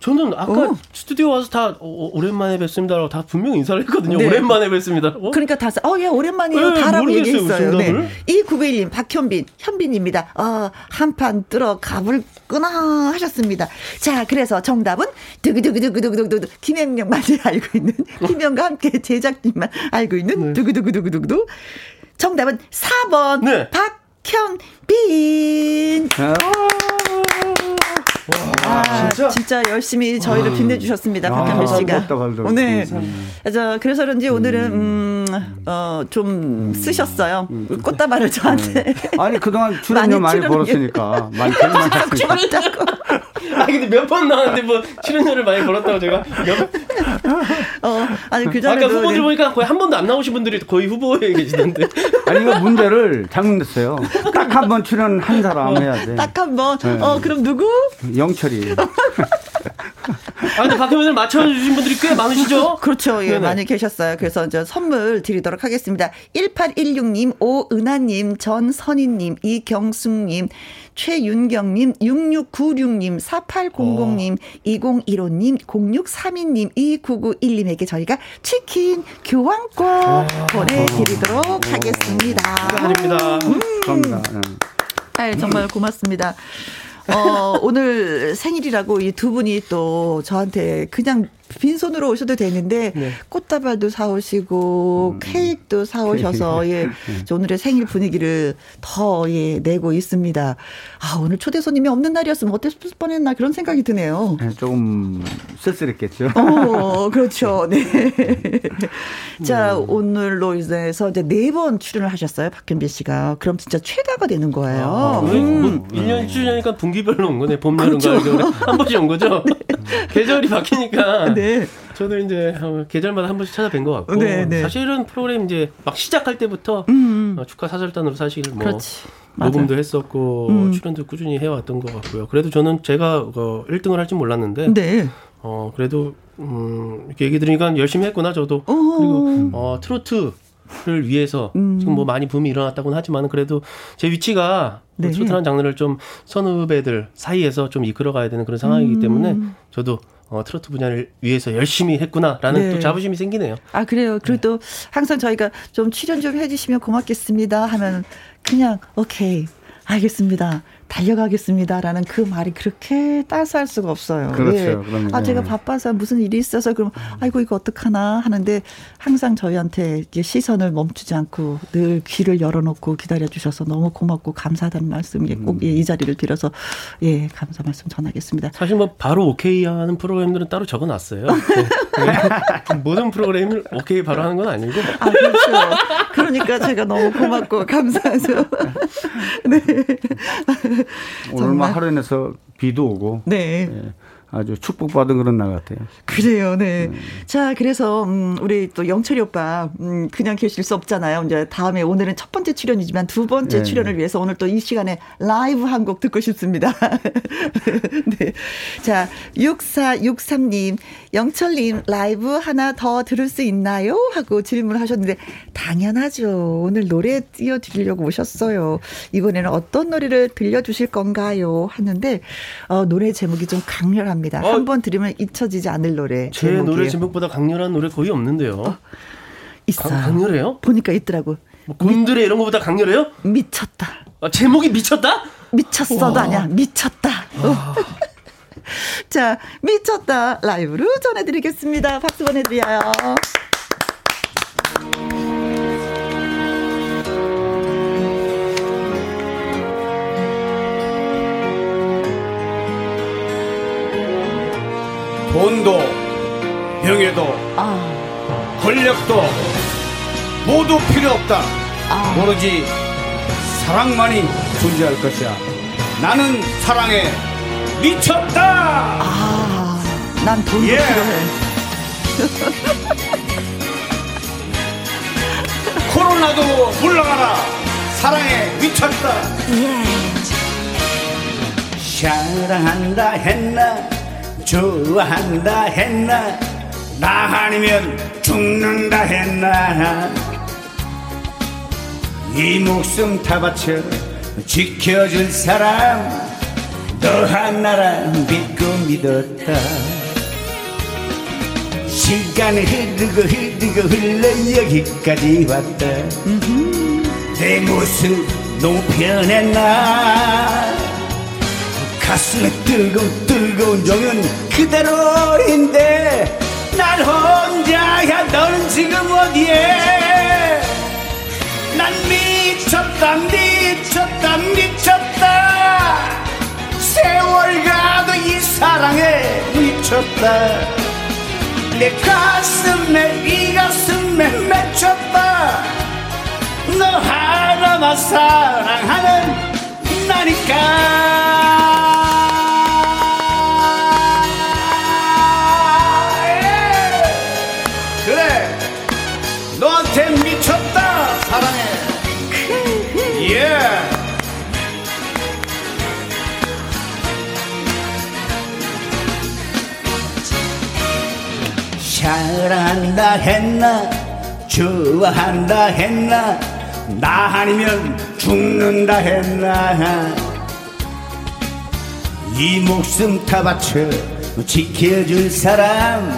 저는 아까 어. 스튜디오 와서 다 어, 오랜만에 뵙습니다라고 다 분명히 인사를 했거든요. 네. 오랜만에 뵙습니다. 어? 그러니까 다, 어, 예, 오랜만이에요. 네, 다라고 얘기했어요. 네. 이9 1님 박현빈, 현빈입니다. 어, 한판 들어 가볼구나 하셨습니다. 자, 그래서 정답은 두구두구두구두구두구 김현명 만이 알고 있는, 김현과 함께 제작진만 알고 있는 네. 두구두구두구두구 정답은 4번 네. 박현빈. 아. 와, 아, 진짜? 진짜 열심히 저희를 빛내주셨습니다. 박현배 씨가. 오늘. 그래서, 그래서 그런지 오늘은, 음, 어, 좀 쓰셨어요. 음. 꽃다발을 저한테. 네. 아니, 그동안 출연료 많이, 많이 벌었으니까. 많이 벌었으니까. 아 근데 몇 번 나왔는데 뭐 출연료를 많이 벌었다고 제가 어 아니 그 전에 아까 후보들 보니까 거의 한 번도 안 나오신 분들이 거의 후보에 계시던데 아니 이거 문제를 잘못 냈어요 딱 한 번 출연 한 사람 해야 돼 딱 한 번 네. 어 그럼 누구 영철이 아, 근데 박현민을 맞춰주신 분들이 꽤 많으시죠? 그렇죠. 예, 네네. 많이 계셨어요. 그래서 이제 선물 드리도록 하겠습니다. 1816님, 오은하님, 전선희님, 이경숙님, 최윤경님, 6696님, 4800님, 오. 2015님, 0632님, 2991님에게 저희가 치킨 교환권 오. 보내드리도록 오. 하겠습니다. 축하드립니다. 음. 감사합니다. 네, 정말 고맙습니다. 어, 오늘 생일이라고 이 두 분이 또 저한테 그냥 빈손으로 오셔도 되는데 네. 꽃다발도 사오시고 음. 케이크도 사오셔서 예 오늘의 생일 분위기를 더 예, 내고 있습니다. 아 오늘 초대 손님이 없는 날이었으면 어땠을 뻔했나 그런 생각이 드네요. 네, 조금 쓸쓸했겠죠. 어 그렇죠. 네. 자 음. 오늘로 인해서 이제 네 번 출연을 하셨어요 박현빈 씨가. 그럼 진짜 최다가 되는 거예요. 아, 음. 뭐 1년 출연이니까 분기별로 온 거네. 봄, 여름, 그렇죠. 가을, 겨울에 한 번씩 온 거죠. 네. 계절이 바뀌니까. 네. 저도 이제 계절마다 한 번씩 찾아뵌 것 같고 네, 네. 사실은 프로그램 이제 막 시작할 때부터 음. 어, 축하 사절단으로 사실 뭐 그렇지. 녹음도 했었고 음. 출연도 꾸준히 해왔던 것 같고요. 그래도 저는 제가 어, 1등을 할 줄 몰랐는데 네. 어 그래도 음, 이렇게 얘기 들으니까 열심히 했구나 저도 어허. 그리고 어 트로트 를 위해서 음. 지금 뭐 많이 붐이 일어났다고는 하지만 그래도 제 위치가 네. 트로트라는 장르를 좀 선후배들 사이에서 좀 이끌어가야 되는 그런 상황이기 음. 때문에 저도 어, 트로트 분야를 위해서 열심히 했구나라는 네. 또 자부심이 생기네요. 아 그래요. 그리고 네. 또 항상 저희가 좀 출연 좀 해주시면 고맙겠습니다 하면 그냥 오케이 알겠습니다. 달려가겠습니다라는 그 말이 그렇게 따스할 수가 없어요. 그렇죠. 예. 그럼요. 아 제가 바빠서 무슨 일이 있어서 그럼 아이고 이거 어떡하나 하는데 항상 저희한테 이제 시선을 멈추지 않고 늘 귀를 열어놓고 기다려 주셔서 너무 고맙고 감사하다는 말씀 꼭이 예, 자리를 빌어서 예 감사 말씀 전하겠습니다. 사실 뭐 바로 오케이 하는 프로그램들은 따로 적어놨어요. 네. 모든 프로그램을 오케이 바로 하는 건 아니고. 아 그렇죠. 그러니까 제가 너무 고맙고 감사하죠. 네. 오늘 막 하루 인해서 비도 오고. 네. 예. 아주 축복받은 그런 날 같아요. 그래요, 네. 음. 자, 그래서, 음, 우리 또 영철이 오빠, 음, 그냥 계실 수 없잖아요. 이제 다음에 오늘은 첫 번째 출연이지만 두 번째 네. 출연을 위해서 오늘 또 이 시간에 라이브 한 곡 듣고 싶습니다. 네. 자, 6463님, 영철님, 라이브 하나 더 들을 수 있나요? 하고 질문을 하셨는데, 당연하죠. 오늘 노래 띄워드리려고 오셨어요. 이번에는 어떤 노래를 들려주실 건가요? 하는데, 어, 노래 제목이 좀 강렬합니다. 합니다. 어, 한번 들으면 잊혀지지 않을 노래. 제 제목이에요. 노래 제목보다 강렬한 노래 거의 없는데요. 어, 있어. 강, 강렬해요? 보니까 있더라고. 뭐 곰들의 이런 거보다 강렬해요? 미쳤다. 아, 제목이 미쳤다? 미쳤어도 와. 아니야. 미쳤다. 어. 자, 미쳤다 라이브로 전해드리겠습니다. 박수 보내드려요. 돈도 명예도 아. 권력도 모두 필요 없다. 아. 오로지 사랑만이 존재할 것이야. 나는 사랑에 미쳤다. 아, 난 돈도 예. 필요해. 코로나도 물러가라. 사랑에 미쳤다. 예. 사랑한다 했나? 좋아한다 했나? 나 아니면 죽는다 했나? 이 목숨 다 바쳐 지켜줄 사람 너 하나라 믿고 믿었다. 시간이 흐르고 흐르고 흘러 여기까지 왔다. 내 모습 너무 변했나 가슴에 뜨거운 뜨거운 정은 그대로인데 난 혼자야. 너는 지금 어디에? 난 미쳤다 미쳤다 미쳤다. 세월 가도 이 사랑에 미쳤다. 내 가슴에 이 가슴에 맺혔다. 너 하나만 사랑하는 나니까 사랑한다 했나? 좋아한다 했나? 나 아니면 죽는다 했나? 이 목숨 다 바쳐 지켜줄 사람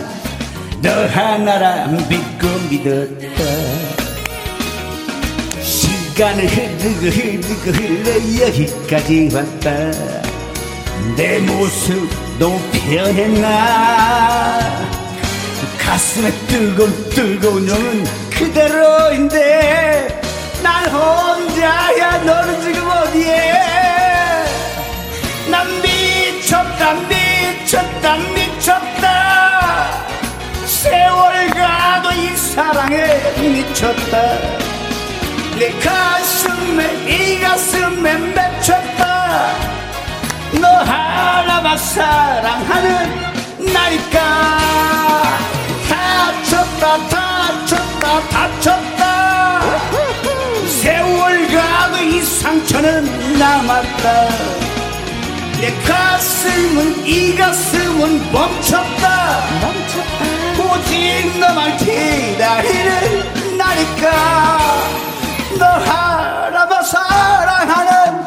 너 하나라 믿고 믿었다 시간을 흐르고 흐르고 흘러 여기까지 왔다. 내 모습 너무 변했나? 가슴에 뜨거운 뜨거운 영은 그대로인데 난 혼자야 너는 지금 어디에? 난 미쳤다 미쳤다 미쳤다. 세월 가도 이 사랑에 미쳤다 내 가슴에 이 가슴에 맺혔다. 너 하나만 사랑하는 나니까. 다쳤다 다쳤다 다쳤다. 세월 가도 이 상처는 남았다. 내 가슴은 이 가슴은 멈췄다. 멈췄다. 오직 너만 기다리는 나니까 너 하나만 사랑하는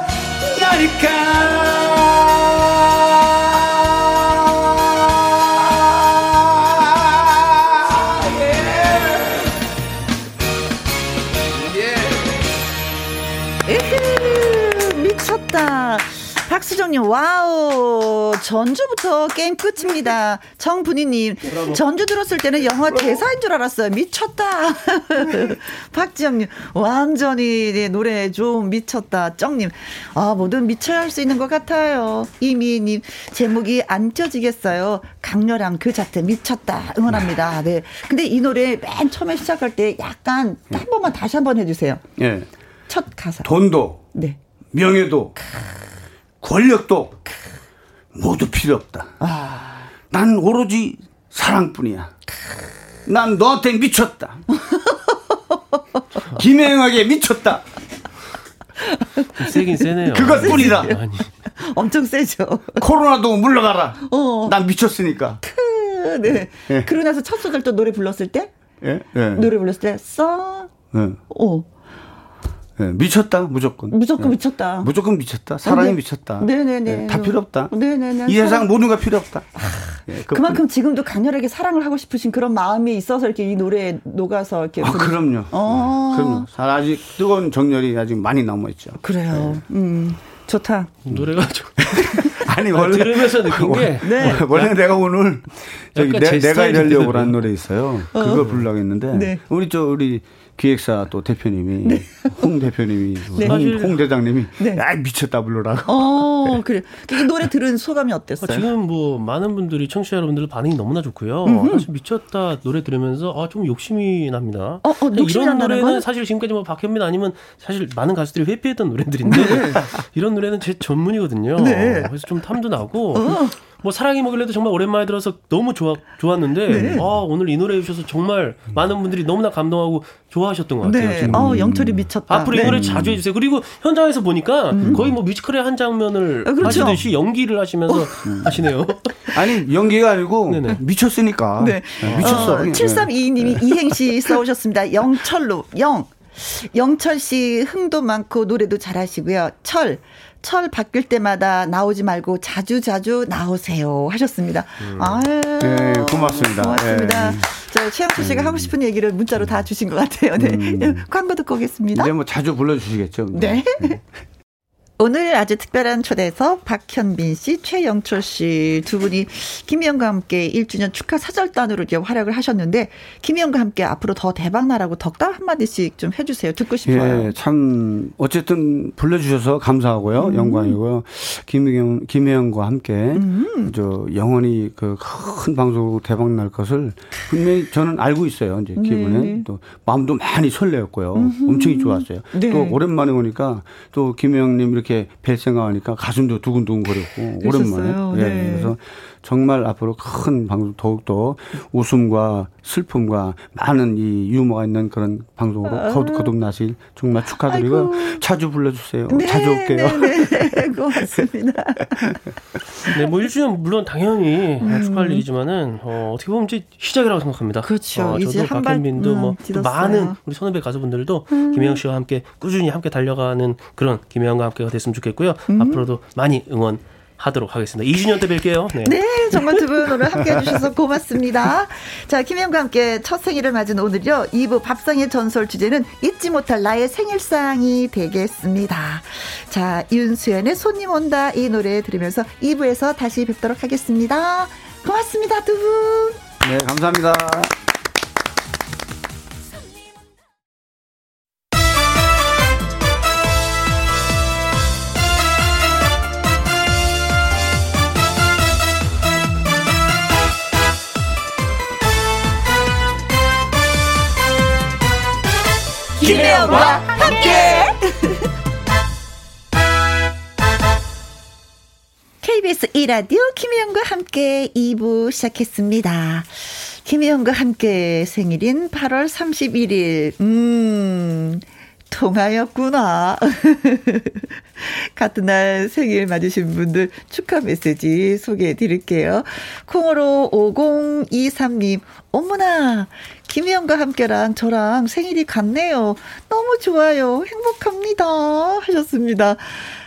에헤, 박수정님, wow. 전주부터 게임 끝입니다. 정분이님, 전주 들었을 때는 영화 대사인 줄 알았어요. 미쳤다. 박지영님, 완전히 네, 노래 좀 미쳤다. 쩡님, 아, 뭐든 미쳐야 할 수 있는 것 같아요. 이미희님, 제목이 안 잊혀지겠어요. 강렬한 그 자체 미쳤다. 응원합니다. 네. 근데 이 노래 맨 처음에 시작할 때 약간 한 번만 다시 한 번 해주세요. 예. 첫 가사. 돈도 네. 명예도 권력도 모두 필요 없다. 난 오로지 사랑뿐이야. 난 너한테 미쳤다. 김혜영에게 미쳤다. 세긴 세네요. 그것뿐이다. 아니. 엄청 세죠. 코로나도 물러가라. 어. 난 미쳤으니까. 네. 예. 그러고 나서 첫 소절 또 노래 불렀을 때, 예? 예. 노래 불렀을 때, 써, 예. 어, 예. 미쳤다 무조건. 무조건 예. 미쳤다. 무조건 미쳤다. 사랑이 네. 미쳤다. 네네네. 예, 다 필요 없다. 네네네. 이 세상 사랑- 모든 거 필요 없다. 예, 그것뿐- 그만큼 지금도 강렬하게 사랑을 하고 싶으신 그런 마음이 있어서 이렇게 이 노래에 녹아서 이렇게. 아, 부르- 그럼요. 어. 네, 그럼요. 사- 아직 뜨거운 정열이 아직 많이 남아 있죠. 그래요. 음, 좋다. 노래가 좀 아니 아, 원래 들으면서 느낀 게 네. 원래 내가 오늘 저기 내, 이러려고 되더라고요. 라는 노래 있어요. 그거 부르려고 했는데 네. 우리 저 우리 기획사 또 대표님이 홍 대표님이 네. 홍, 홍 대장님이 네. 야 미쳤다 불러라고. 어, 그래. 이 노래 들은 소감이 어, 어땠어요? 지금 뭐 많은 분들이 청취자 여러분들 반응이 너무나 좋고요. 사실 미쳤다 노래 들으면서 아, 좀 욕심이 납니다. 어, 어, 욕심이 이런 난다는 노래는 건? 사실 지금까지 뭐 박현민 아니면 사실 많은 가수들이 회피했던 노래들인데 이런 노래는 제 전문이거든요. 네. 그래서 좀 탐도 나고 뭐 사랑이 뭐길래도 정말 오랜만에 들어서 너무 좋아 좋았는데 아, 오늘 이 노래 해주셔서 정말 많은 분들이 너무나 감동하고 좋아하셨던 것 같아요. 네. 지금. 어, 영철이 미쳤다. 앞으로 이 네. 노래 자주 해주세요. 그리고 현장에서 보니까 거의 뭐 뮤지컬의 한 장면을 아, 그렇죠. 하시듯이 연기를 하시면서 하시네요. 아니 연기가 아니고 네네. 미쳤으니까. 네. 네, 미쳤어. 어, 7322님이 이행시 써오셨습니다. 영철로, 영. 영철 씨 흥도 많고 노래도 잘하시고요. 철. 철 바뀔 때마다 나오지 말고 자주 자주 나오세요 하셨습니다. 아유, 네, 고맙습니다. 고맙습니다. 네. 저 최영수 씨가 하고 싶은 얘기를 문자로 다 주신 것 같아요. 네, 예, 광고 듣고 오겠습니다. 이제 뭐 자주 불러주시겠죠. 네. 오늘 아주 특별한 초대석 박현빈 씨, 최영철 씨 두 분이 김희영과 함께 1주년 축하 사절단으로 이렇게 활약을 하셨는데 김희영과 함께 앞으로 더 대박 나라고 덕담 한마디씩 좀 해주세요. 듣고 싶어요. 예, 참 어쨌든 불러주셔서 감사하고요, 음. 영광이고요. 김혜영 김혜영과 함께 음. 저 영원히 그 큰 방송으로 대박 날 것을 분명히 저는 알고 있어요. 이제 기분에 네. 또 마음도 많이 설레었고요. 엄청 좋았어요. 네. 또 오랜만에 오니까 또 김혜영님 이렇게 뵐 생각하니까 가슴도 두근두근거렸고. 오랜만에. 예, 네. 그래서 정말 앞으로 큰 방송 더욱더 웃음과 슬픔과 많은 이 유머가 있는 그런 방송으로 거듭 거듭나실 정말 축하드리고 아. 자주 불러주세요. 네, 자주 올게요. 네, 네. 고맙습니다. 네, 뭐 1주년 물론 당연히 축하할 일이지만은 어, 어떻게 보면 이제 시작이라고 생각합니다. 음. 그렇죠. 어, 이제 저도 한 발, 박현빈도 음, 뭐. 음. 많은 우리 선후배 가수분들도 김혜영 씨와 함께 꾸준히 함께 달려가는 그런 김혜영과 함께가 됐 으면 좋겠고요. 음. 앞으로도 많이 응원 하도록 하겠습니다. 2주년 때 뵐게요. 네. 네, 정말 두 분 오늘 함께 해주셔서 고맙습니다. 자, 김혜영과 함께 첫 생일을 맞은 오늘요. 2부 밥상의 전설 주제는 잊지 못할 나의 생일상이 되겠습니다. 자, 윤수연의 손님 온다 이 노래 들으면서 2부에서 다시 뵙도록 하겠습니다. 고맙습니다, 두 분. 네, 감사합니다. 김혜영과 함께. KBS 1라디오 김혜영과 함께 2부 시작했습니다. 김혜영과 함께 생일인 8월 31일. 음, 통하였구나. 같은 날 생일 맞으신 분들 축하 메시지 소개해 드릴게요. 콩으로 5023님, 어머나, 김희영과 함께랑 저랑 생일이 같네요. 너무 좋아요. 행복합니다. 하셨습니다.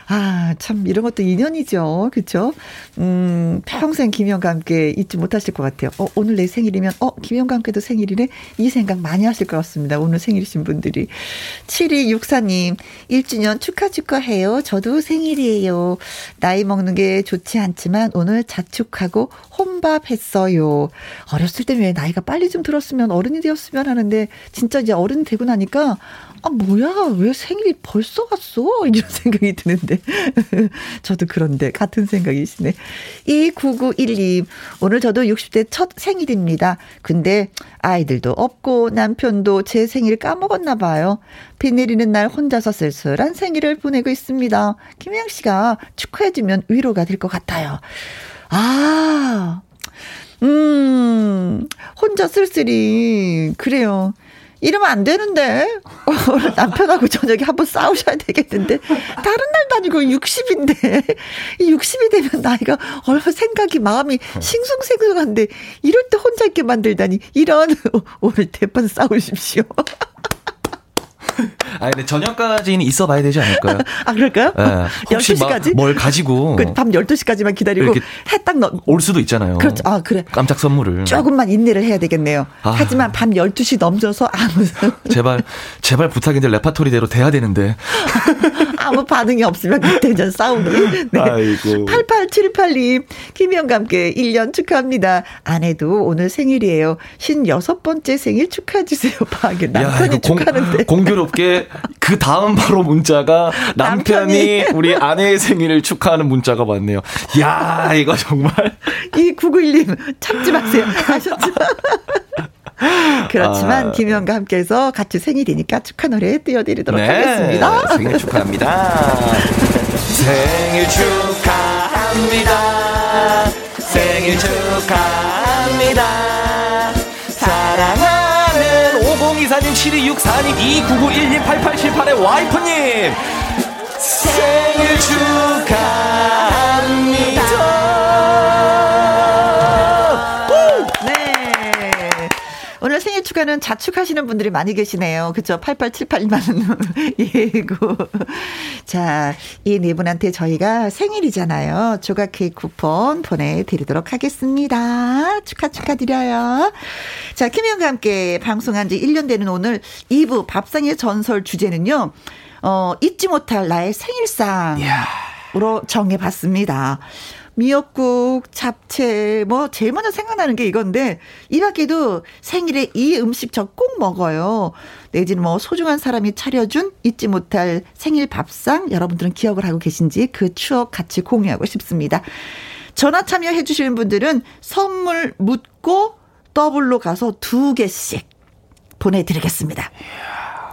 아, 참, 이런 것도 인연이죠. 그쵸? 음, 평생 김영과 함께 잊지 못하실 것 같아요. 어, 오늘 내 생일이면, 어, 김영과 함께도 생일이네? 이 생각 많이 하실 것 같습니다. 오늘 생일이신 분들이. 7264님, 1주년 축하 축하해요. 저도 생일이에요. 나이 먹는 게 좋지 않지만 오늘 자축하고 혼밥 했어요. 어렸을 때 왜 나이가 빨리 좀 들었으면 어른이 되었으면 하는데, 진짜 이제 어른이 되고 나니까, 아, 뭐야, 왜 생일이 벌써 갔어? 이런 생각이 드는데. 저도 그런데 같은 생각이시네. 2991님, 오늘 저도 60대 첫 생일입니다. 근데 아이들도 없고 남편도 제 생일 까먹었나 봐요. 비 내리는 날 혼자서 쓸쓸한 생일을 보내고 있습니다. 김혜영 씨가 축하해주면 위로가 될 것 같아요. 아, 음, 혼자 쓸쓸히, 그래요. 이러면 안 되는데. 남편하고 저녁에 한번 싸우셔야 되겠는데. 다른 날도 아니고 60인데. 60이 되면 나이가 얼마 생각이 마음이 싱숭생숭한데 이럴 때 혼자 있게 만들다니. 이런 오늘 대판 싸우십시오. 아, 근데 저녁까지는 있어 봐야 되지 않을까요? 아, 그럴까요? 네. 혹시 12시까지? 뭘 가지고. 그 밤 12시까지만 기다리고 해딱 넣. 올 수도 있잖아요. 그렇죠. 아, 그래. 깜짝 선물을. 조금만 인내를 해야 되겠네요. 아. 하지만 밤 12시 넘어서 아무. 제발, 제발 부탁인데 레파토리대로 돼야 되는데. 아무 반응이 없으면 그때 전 싸우기. 네. 아이고. 8878님, 김희영과 함께 1년 축하합니다. 아내도 오늘 생일이에요. 56번째 생일 축하해주세요. 방에 남편이 축하하는데. 공, 공교롭게 그 다음 바로 문자가 남편이, 남편이 우리 아내의 생일을 축하하는 문자가 왔네요. 야 이거 정말. 이 991님, 참지 마세요. 아셨죠? 그렇지만 아, 김현과 함께해서 같이 생일이니까 축하 노래 띄워드리도록 네, 하겠습니다. 생일 축하합니다. 생일 축하합니다. 생일 축하합니다. 사랑하는 5024님, 7264님, 2991님, 8878의 와이프님. 생일 축하합니다. 축하는 자축하시는 분들이 많이 계시네요. 그쵸? 8878만 예고. 자, 이 네 분한테 저희가 생일이잖아요. 조각 케이크 쿠폰 보내드리도록 하겠습니다. 축하 축하드려요. 자, 김희영과 함께 방송한 지 1년 되는 오늘 2부 밥상의 전설 주제는요. 어, 잊지 못할 나의 생일상 으로 정해봤습니다. 미역국, 잡채, 뭐, 제일 먼저 생각나는 게 이건데, 이 밖에도 생일에 이 음식 저 꼭 먹어요. 내지는 뭐, 소중한 사람이 차려준 잊지 못할 생일 밥상, 여러분들은 기억을 하고 계신지 그 추억 같이 공유하고 싶습니다. 전화 참여해 주시는 분들은 선물 묻고 더블로 가서 두 개씩 보내드리겠습니다.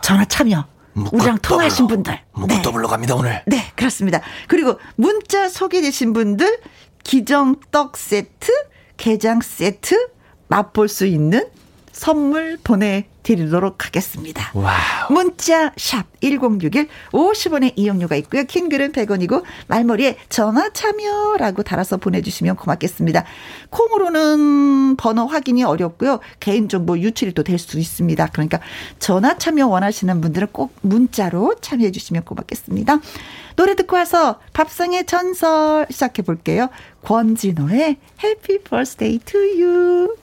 전화 참여. 우리랑 통화하신 분들. 네. 더블로 갑니다, 오늘. 네, 그렇습니다. 그리고 문자 소개되신 분들, 기정떡 세트, 게장 세트 맛볼 수 있는 선물 보내 드리도록 하겠습니다. wow. 문자 샵 1061, 50원의 이용료가 있고요. 긴 글은 100원이고 말머리에 전화 참여라고 달아서 보내주시면 고맙겠습니다. 콩으로는 번호 확인이 어렵고요. 개인정보 유출이 또 될 수 있습니다. 그러니까 전화 참여 원하시는 분들은 꼭 문자로 참여해 주시면 고맙겠습니다. 노래 듣고 와서 밥상의 전설 시작해 볼게요. 권진호의 Happy Birthday to You.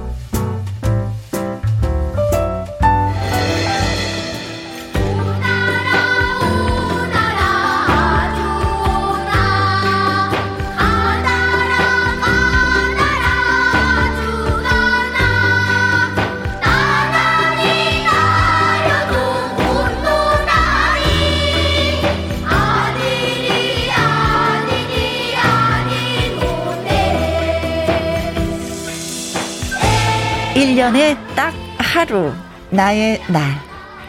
하루, 나의 날,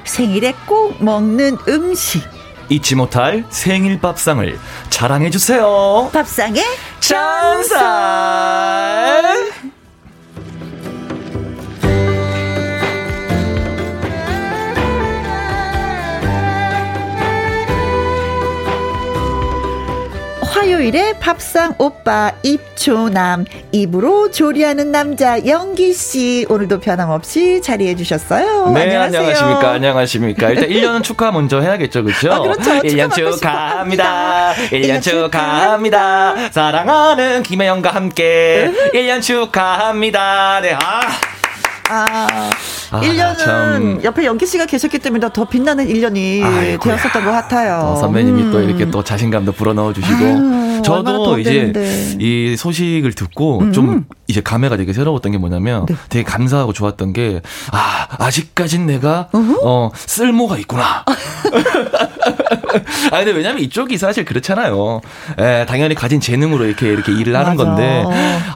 생일에 꼭 먹는 음식. 잊지 못할 생일 밥상을 자랑해 주세요. 밥상의 전설! 화요일에 밥상 오빠 입초남 입으로 조리하는 남자 영기 씨 오늘도 변함없이 자리해 주셨어요. 네, 안녕하세요. 안녕하십니까. 안녕하십니까. 일단 1년 축하 먼저 해야겠죠. 그렇죠? 아, 그렇죠. 1년 축하합니다. 1년 축하합니다. 사랑하는 김혜영과 함께 1년 축하합니다. 네. 아. 아, 아 1년은 참. 옆에 연기 씨가 계셨기 때문에 더 빛나는 1년이 아이고야. 되었었던 것 같아요. 어, 선배님이 음. 또 이렇게 또 자신감도 불어넣어 주시고 아유, 저도 이제. 이 소식을 듣고 음. 좀 이제 감회가 되게 새로웠던 게 뭐냐면 네. 되게 감사하고 좋았던 게 아, 아직까진 내가 어허? 어, 쓸모가 있구나. 아 근데 왜냐면 이쪽이 사실 그렇잖아요. 에, 예, 당연히 가진 재능으로 이렇게 이렇게 일을 하는 맞아. 건데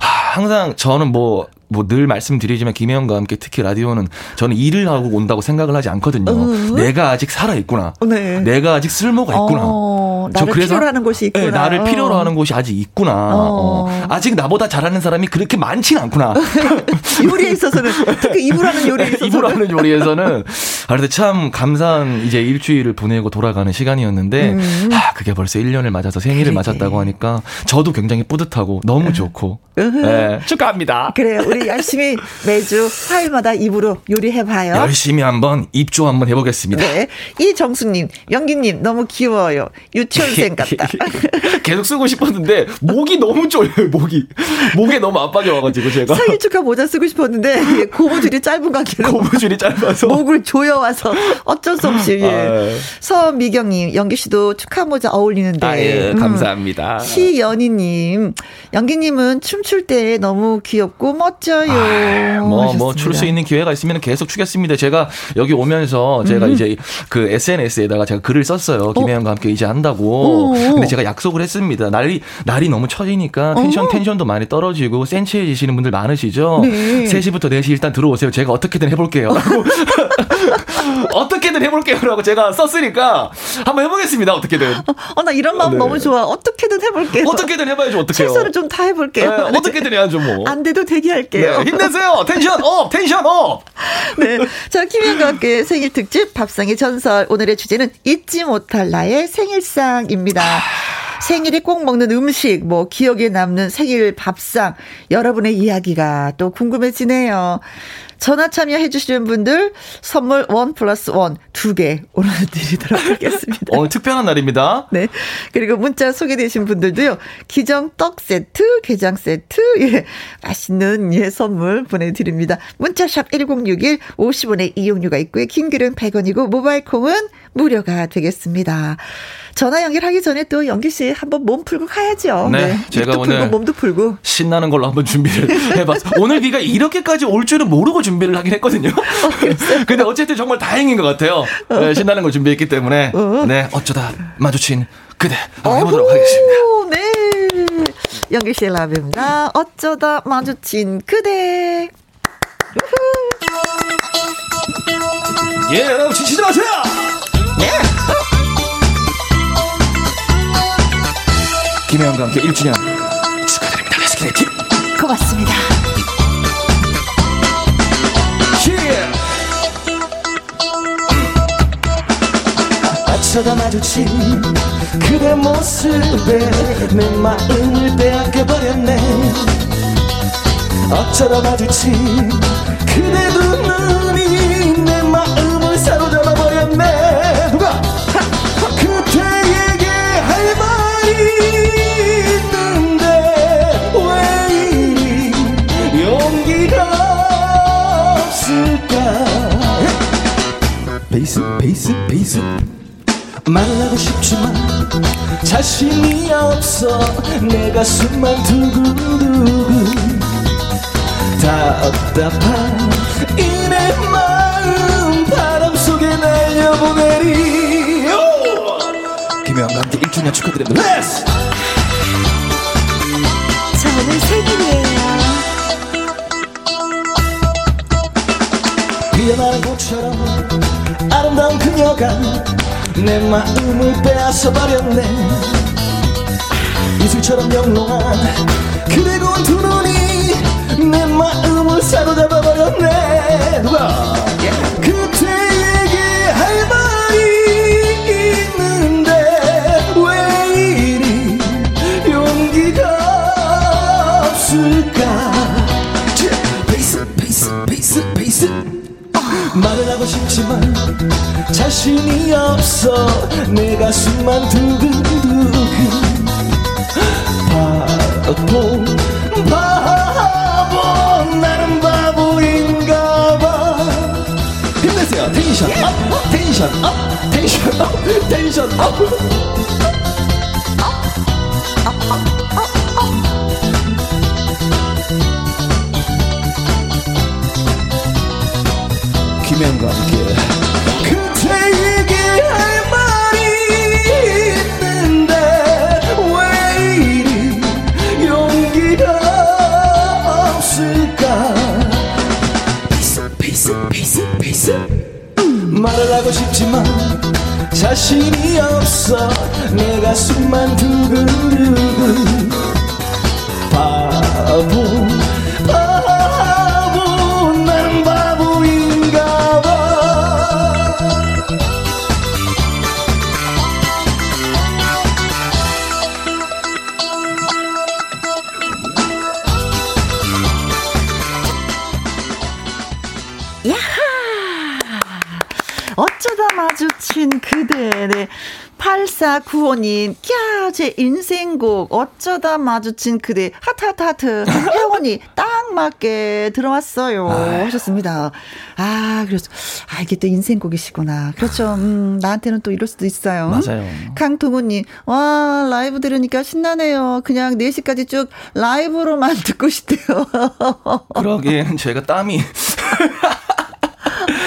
아, 항상 저는 뭐 뭐늘 말씀드리지만 김혜영과 함께 특히 라디오는 저는 일을 하고 온다고 생각을 하지 않거든요. 으. 내가 아직 살아 있구나. 네. 내가 아직 쓸모가 있구나. 어, 나를 그래서, 필요로 하는 곳이 있구나. 네, 나를 필요로 어. 하는 곳이 아직 있구나. 어. 어. 아직 나보다 잘하는 사람이 그렇게 많지는 않구나. 요리에 있어서는 특히 이불하는 요리에 있어서는 이불하는 요리에서는 아, 그래도 참 감사한 이제 일주일을 보내고 돌아가는 시간이었는데 음. 아, 그게 벌써 1년을 맞아서 생일을 그래. 맞았다고 하니까 저도 굉장히 뿌듯하고 너무 좋고 네, 축하합니다. 그래요. 우리 열심히 매주 화요일마다 입으로 요리해 봐요. 열심히 한번 입조 한번 해 보겠습니다. 네. 이정수님, 영기 님 너무 귀여워요. 유치 원생 같다. 계속 쓰고 싶었는데 목이 너무 쫄려요. 목이 목에 너무 압박이 와가지고 제가 생일 축하 모자 쓰고 싶었는데 고무줄이 짧은 관계로 고무줄이 짧아서 목을 조여와서 어쩔 수 없이 예. 아, 서미경님, 영기 씨도 축하 모자 어울리는데 아, 예, 감사합니다. 음. 시연희님, 영기님은 춤출 때 너무 귀엽고 멋 멋져요. 뭐, 뭐, 출 수 있는 기회가 있으면 계속 추겠습니다. 제가 여기 오면서 제가 음. 이제 그 SNS에다가 제가 글을 썼어요. 김혜영과 함께 이제 한다고. 오. 근데 제가 약속을 했습니다. 날이, 날이 너무 처지니까 텐션, 어. 텐션도 많이 떨어지고 센치해지시는 분들 많으시죠? 네. 3시부터 4시 일단 들어오세요. 제가 어떻게든 해볼게요. 어떻게든 해볼게요라고 제가 썼으니까 한번 해보겠습니다. 어떻게든. 어, 나 이런 마음 네. 너무 좋아. 어떻게든 해볼게요. 어떻게든 해봐야죠. 어떻게요? 최선을 좀 다 해볼게요. 네, 어떻게든 해야죠 뭐. 안 돼도 대기할게요. 네, 힘내세요. tension up, tension up. 네, 자 김혜영과 함께 생일 특집 밥상의 전설 오늘의 주제는 잊지 못할 나의 생일상 입니다. 생일에 꼭 먹는 음식, 뭐 기억에 남는 생일 밥상, 여러분의 이야기가 또 궁금해지네요. 전화 참여해 주시는 분들 선물 one plus one 두개 오늘 드리도록 하겠습니다. 오늘 특별한 날입니다. 네. 그리고 문자 소개되신 분들도요. 기정 떡 세트, 게장 세트, 예. 맛있는 예 선물 보내드립니다. 문자샵 1061 50원의 이용료가 있고요. 킹글은 100원이고 모바일 콩은 무료가 되겠습니다. 전화 연결하기 전에 또 연기 씨 한번 몸 풀고 가야죠. 네, 네. 제가 오늘 풀고 몸도 풀고 신나는 걸로 한번 준비를 해봤어. 오늘 비가 이렇게까지 올 줄은 모르고 준비를 하긴 했거든요. 어, 근데 어쨌든 정말 다행인 것 같아요. 네, 신나는 걸 준비했기 때문에 어. 네 어쩌다 마주친 그대 한번 해보도록 하겠습니다. 네, 연기 씨의 라브입니다. 어쩌다 마주친 그대. 예, 여러분 지치지 마세요. 예. 김혜영과 함께 1주년 축하드립니다. 레스키네티. 고맙습니다. 어쩌다 마주친 그대 모습에 내 마음을 빼앗겨버렸네 어쩌다 마주친 그대 두눈 베이스 베이스 베이스. 말을 하고 싶지만 자신이 없어. 내 가슴만 두근두근 답답한 이내 마음 바람 속에 날려보내리. 김혜영과 함께 1주년 축하드립니다. 저는 생일이에요. 피어나는 꽃처럼 아름다운 그녀가 내 마음을 빼앗아 버렸네. 이슬처럼 영롱한 그대 고운 두 눈이 내 마음을 사로잡아 버렸네. 누가 자신이 없어. 내 가슴만 두근두근. 바보 바보 나는 바보인가 봐. 힘내세요. tension up tension up tension up tension up 말을 하고 싶지만 자신이 없어. 내 가슴만 두근두근 바보 마주친 그대. 네. 8495님, 캬, 제 인생곡, 어쩌다 마주친 그대, 하트, 하트, 하트. 혜원이 딱 맞게 들어왔어요. 아유. 하셨습니다. 아, 그래서, 아, 이게 또 인생곡이시구나. 그렇죠. 음, 나한테는 또 이럴 수도 있어요. 맞아요. 강동우님, 와, 라이브 들으니까 신나네요. 그냥 4시까지 쭉 라이브로만 듣고 싶대요. 그러기엔 제가 땀이.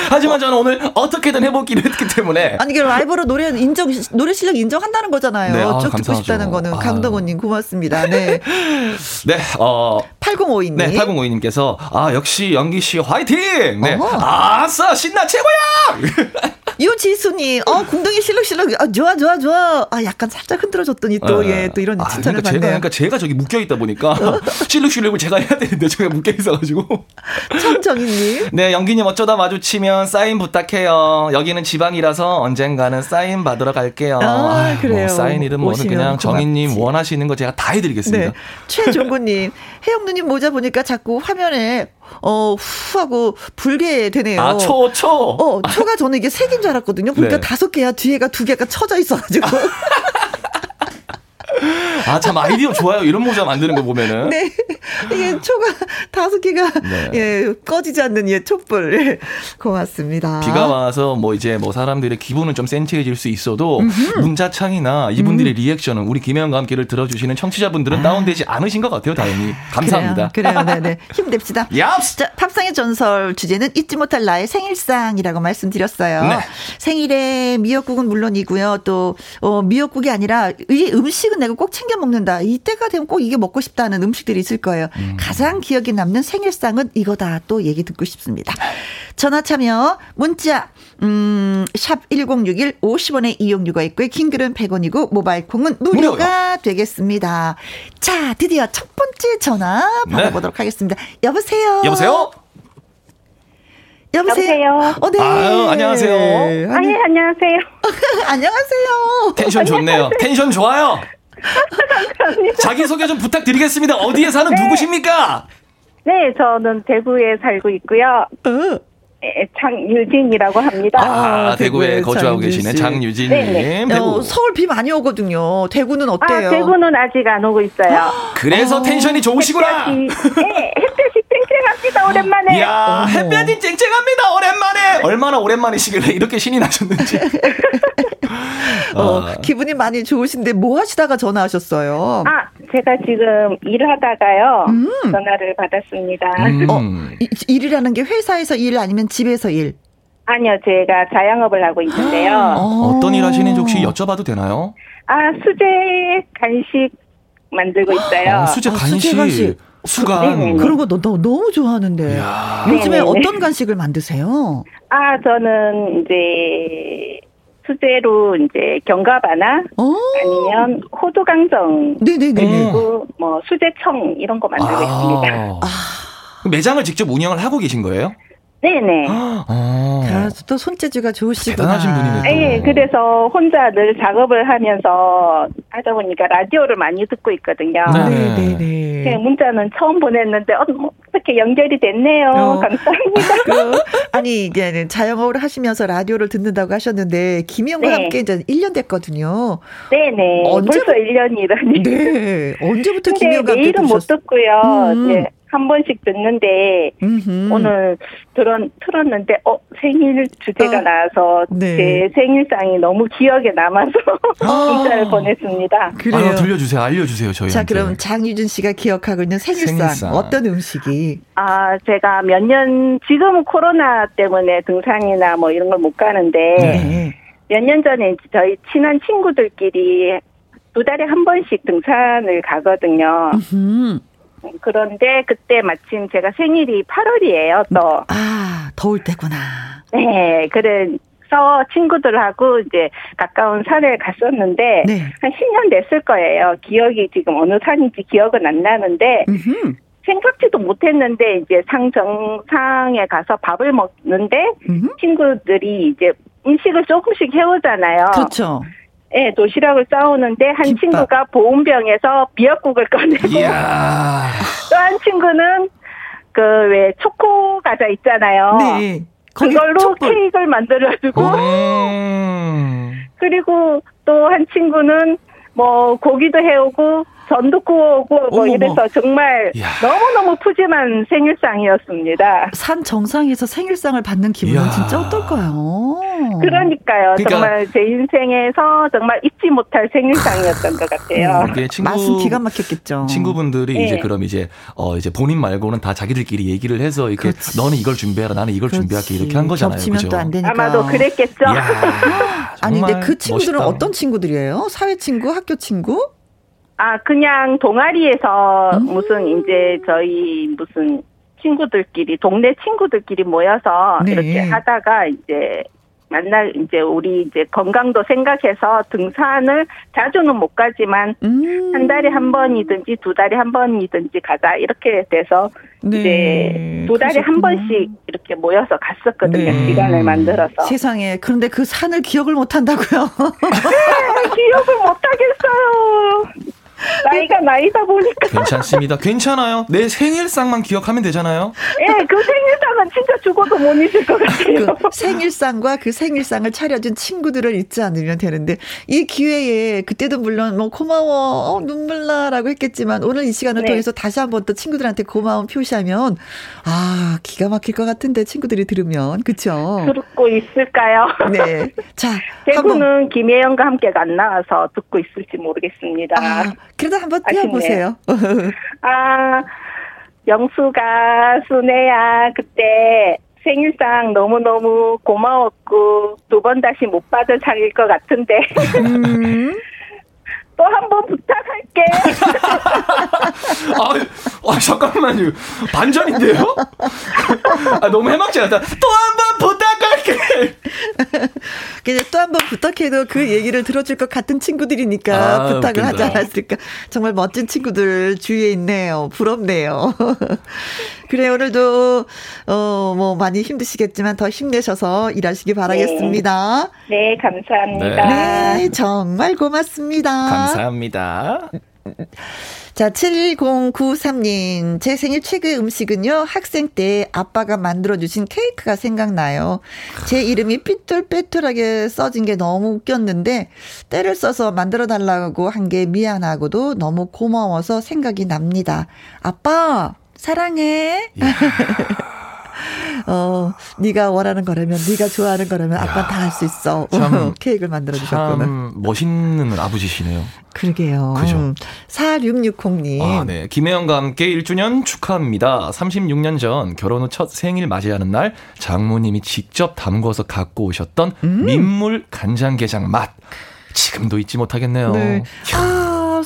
하지만 저는 오늘 어떻게든 해보기로 했기 때문에. 아니, 이게 라이브로 노래 인정, 노래 실력 인정한다는 거잖아요. 네, 아, 쭉 듣고 싶다는 거는. 아. 강덕원님 고맙습니다. 네. 네, 어. 8052님. 네, 8052님께서, 아, 역시 연기씨 화이팅! 네. 어허. 아싸, 신나 최고야! 유지수님, 어, 궁둥이 실룩실룩, 아, 좋아, 좋아, 좋아. 아, 약간 살짝 흔들어줬더니 또, 아, 예, 또 이런 아, 칭찬을 그러니까. 제가, 그러니까 제가 저기 묶여있다 보니까 실룩실룩을 제가 해야 되는데 제가 묶여있어가지고. 청정희님. 네, 영기님 어쩌다 마주치면 사인 부탁해요. 여기는 지방이라서 언젠가는 사인 받으러 갈게요. 아, 아유, 그래요. 뭐 사인 이름 뭐는 그냥 정희님 원하시는 거 제가 다 해드리겠습니다. 네. 최종구님, 혜영누님 모자 보니까 자꾸 화면에 어, 후 하고 불게 되네요. 아, 초, 초. 어, 초가 저는 이게 세 개인 줄 알았거든요. 그러니까 네. 다섯 개야. 뒤에가 두 개가 쳐져 있어가지고. 아, 참 아이디어 좋아요. 이런 모자 만드는 거 보면은. 네. 이게 초가 다섯 개가 네. 예, 꺼지지 않는 예, 촛불. 예, 고맙습니다. 비가 와서 뭐 이제 뭐 사람들의 기분은 좀 센치해질 수 있어도 음흠. 문자창이나 이분들의 음. 리액션은 우리 김혜영과 함께를 들어주시는 청취자분들은 아. 다운되지 않으신 것 같아요. 다행히. 감사합니다. 그래요. 그래요. 네, 네. 힘냅시다. 얍! 자, 팝상의 전설 주제는 잊지 못할 나의 생일상이라고 말씀드렸어요. 네. 생일에 미역국은 물론이고요. 또 어, 미역국이 아니라 이 음식은 내가 꼭 챙겨 먹는다. 이때가 되면 꼭 이게 먹고 싶다는 음식들이 있을 거예요. 음. 가장 기억에 남는 생일상은 이거다. 또 얘기 듣고 싶습니다. 전화 참여 문자 음, 샵 1061 50원의 이용료가 있고요. 킹글은 100원이고 모바일 콩은 무료가 무료요. 되겠습니다. 자, 드디어 첫 번째 전화 네. 받아보도록 네. 하겠습니다. 여보세요. 여보세요. 여보세요. 어, 네. 아유, 안녕하세요. 아, 예, 안녕하세요. 안녕하세요. 텐션 좋네요. 텐션 좋아요. 자기소개 좀 부탁드리겠습니다. 어디에 사는 네. 누구십니까? 네, 저는 대구에 살고 있고요. 어. 네, 장유진이라고 합니다. 아, 아 대구에 거주하고 계시는 장유진님. 네, 네. 어, 서울 비 많이 오거든요. 대구는 어때요? 아, 대구는 아직 안 오고 있어요. 그래서 어, 텐션이 좋으시구나. 햇볕이, 네, 햇볕이 쨍쨍합니다. 오랜만에. 이야, 햇볕이 쨍쨍합니다. 오랜만에. 얼마나 오랜만이시길래 이렇게 신이 나셨는지. 어, 아. 기분이 많이 좋으신데 뭐 하시다가 전화하셨어요? 아, 제가 지금 일하다가요. 음. 전화를 받았습니다. 음. 어, 일이라는 게 회사에서 일 아니면 집에서 일? 아니요, 제가 자영업을 하고 있는데요. 어. 어떤 일 하시는지 혹시 여쭤봐도 되나요? 아, 수제 간식 만들고 있어요. 아, 수제 간식. 아, 수제 간식. 수간. 네네. 그런 거 너, 너무 좋아하는데. 이야. 요즘에 네네. 어떤 간식을 만드세요? 아, 저는 이제 수제로 이제 견과바나 오. 아니면 호두강정 네네네. 그리고 뭐 수제청 이런 거 만들고 아. 있습니다. 아. 매장을 직접 운영을 하고 계신 거예요? 네네. 아, 또 손재주가 좋으시구나. 대단하신 분이네. 예, 그래서 혼자 늘 작업을 하면서 하다 보니까 라디오를 많이 듣고 있거든요. 네네네. 네, 네. 문자는 처음 보냈는데 어, 뭐 어떻게 연결이 됐네요. 어. 감사합니다. 그, 아니 이게 자영업을 하시면서 라디오를 듣는다고 하셨는데 김희영과 네. 함께 이제 1년 됐거든요. 네네. 언제... 벌써 1년이라니. 네. 언제부터 김희영과 함께 들으셨어요? 못 듣고요. 음. 네. 한 번씩 듣는데 음흠. 오늘 들은 틀었는데 어 생일 주제가 어. 나와서 네. 제 생일상이 너무 기억에 남아서 아. 문자를 보냈습니다. 그래요. 아, 들려주세요. 알려주세요. 저희. 자 그럼 장유준 씨가 기억하고 있는 생일상, 생일상. 어떤 음식이? 아 제가 몇 년 지금은 코로나 때문에 등산이나 뭐 이런 걸 못 가는데 네. 몇년 전에 저희 친한 친구들끼리 두 달에 한 번씩 등산을 가거든요. 음흠. 그런데 그때 마침 제가 생일이 8월이에요, 또. 아, 더울 때구나. 네, 그래서 친구들하고 이제 가까운 산에 갔었는데, 네. 한 10년 됐을 거예요. 기억이 지금 어느 산인지 기억은 안 나는데, 음흠. 생각지도 못했는데, 이제 상 정상에 가서 밥을 먹는데, 음흠. 친구들이 이제 음식을 조금씩 해오잖아요. 그렇죠. 예, 도시락을 싸우는데 한 김밥. 친구가 보온병에서 미역국을 꺼내고 또 한 친구는 그 왜 초코 과자 있잖아요. 네. 그걸로 촛불. 케이크를 만들어주고 그리고 또 한 친구는 뭐 고기도 해오고 전도 구워오고 뭐. 이래서 정말 이야. 너무너무 푸짐한 생일상이었습니다. 산 정상에서 생일상을 받는 기분은 이야. 진짜 어떨까요? 그러니까요. 그러니까 정말 제 인생에서 정말 잊지 못할 생일상이었던 것 같아요. 이게 친구, 맛은 기가 막혔겠죠. 친구분들이 네. 이제 그럼 이제 어 이제 본인 말고는 다 자기들끼리 얘기를 해서 이렇게 그렇지. 너는 이걸 준비해라 나는 이걸 그렇지. 준비할게 이렇게 한 거잖아요. 겹치면 또안 되니까. 아마도 그랬겠죠. 아니 근데 그 친구들은 멋있다. 어떤 친구들이에요? 사회 친구, 학교 친구? 아, 그냥 동아리에서 음. 무슨 이제 저희 무슨 친구들끼리 동네 친구들끼리 모여서 네. 이렇게 하다가 이제 만날 이제 우리 이제 건강도 생각해서 등산을 자주는 못 가지만 음. 한 달에 한 번이든지 두 달에 한 번이든지 가자 이렇게 돼서 네. 이제 두 달에 그러셨구나. 한 번씩 이렇게 모여서 갔었거든요. 네. 시간을 만들어서. 세상에 그런데 그 산을 기억을 못 한다고요? 네, 기억을 못 하겠어요. 나이가 나이다 보니까. 괜찮습니다. 괜찮아요. 내 생일상만 기억하면 되잖아요. 예, 네, 그 생일상은 진짜 죽어도 못 잊을 것 같아요. 그 생일상과 그 생일상을 차려준 친구들을 잊지 않으면 되는데 이 기회에 그때도 물론 뭐 고마워, 어, 눈물 나라고 했겠지만 오늘 이 시간을 네. 통해서 다시 한번 또 친구들한테 고마움 표시하면 아 기가 막힐 것 같은데 친구들이 들으면 그렇죠. 듣고 있을까요? 네. 자, 대구는 김혜영과 함께 안 나와서 듣고 있을지 모르겠습니다. 아, 그래도 한번 뛰어보세요. 아, 영수가, 순애야, 그때 생일상 너무너무 고마웠고, 두 번 다시 못 받을 상일 것 같은데. 음. 또 한 번 부탁할게. 아, 아, 잠깐만요. 반전인데요? 아, 너무 해맑지 않다. 또 한 번 부탁할게. 그냥 또 한 번 부탁해도 그 얘기를 들어줄 것 같은 친구들이니까 아, 부탁을 웃긴다. 하지 않았을까. 정말 멋진 친구들 주위에 있네요. 부럽네요. 그래, 오늘도, 어, 뭐, 많이 힘드시겠지만 더 힘내셔서 일하시기 바라겠습니다. 네, 네 감사합니다. 네, 정말 고맙습니다. 감사합니다. 자, 7093님. 제 생일 최고의 음식은요, 학생 때 아빠가 만들어주신 케이크가 생각나요. 제 이름이 삐뚤빼뚤하게 써진 게 너무 웃겼는데, 때를 써서 만들어달라고 한 게 미안하고도 너무 고마워서 생각이 납니다. 아빠, 사랑해. 어, 네가 원하는 거라면, 네가 좋아하는 거라면 아빠 다 할 수 있어. 참, 케이크를 만들어 주셨구나. 멋있는 아버지시네요. 그러게요. 그죠. 4660님. 아, 네. 김혜영과 함께 1주년 축하합니다. 36년 전 결혼 후 첫 생일 맞이하는 날 장모님이 직접 담궈서 갖고 오셨던 음. 민물 간장게장 맛. 지금도 잊지 못하겠네요. 네. 아,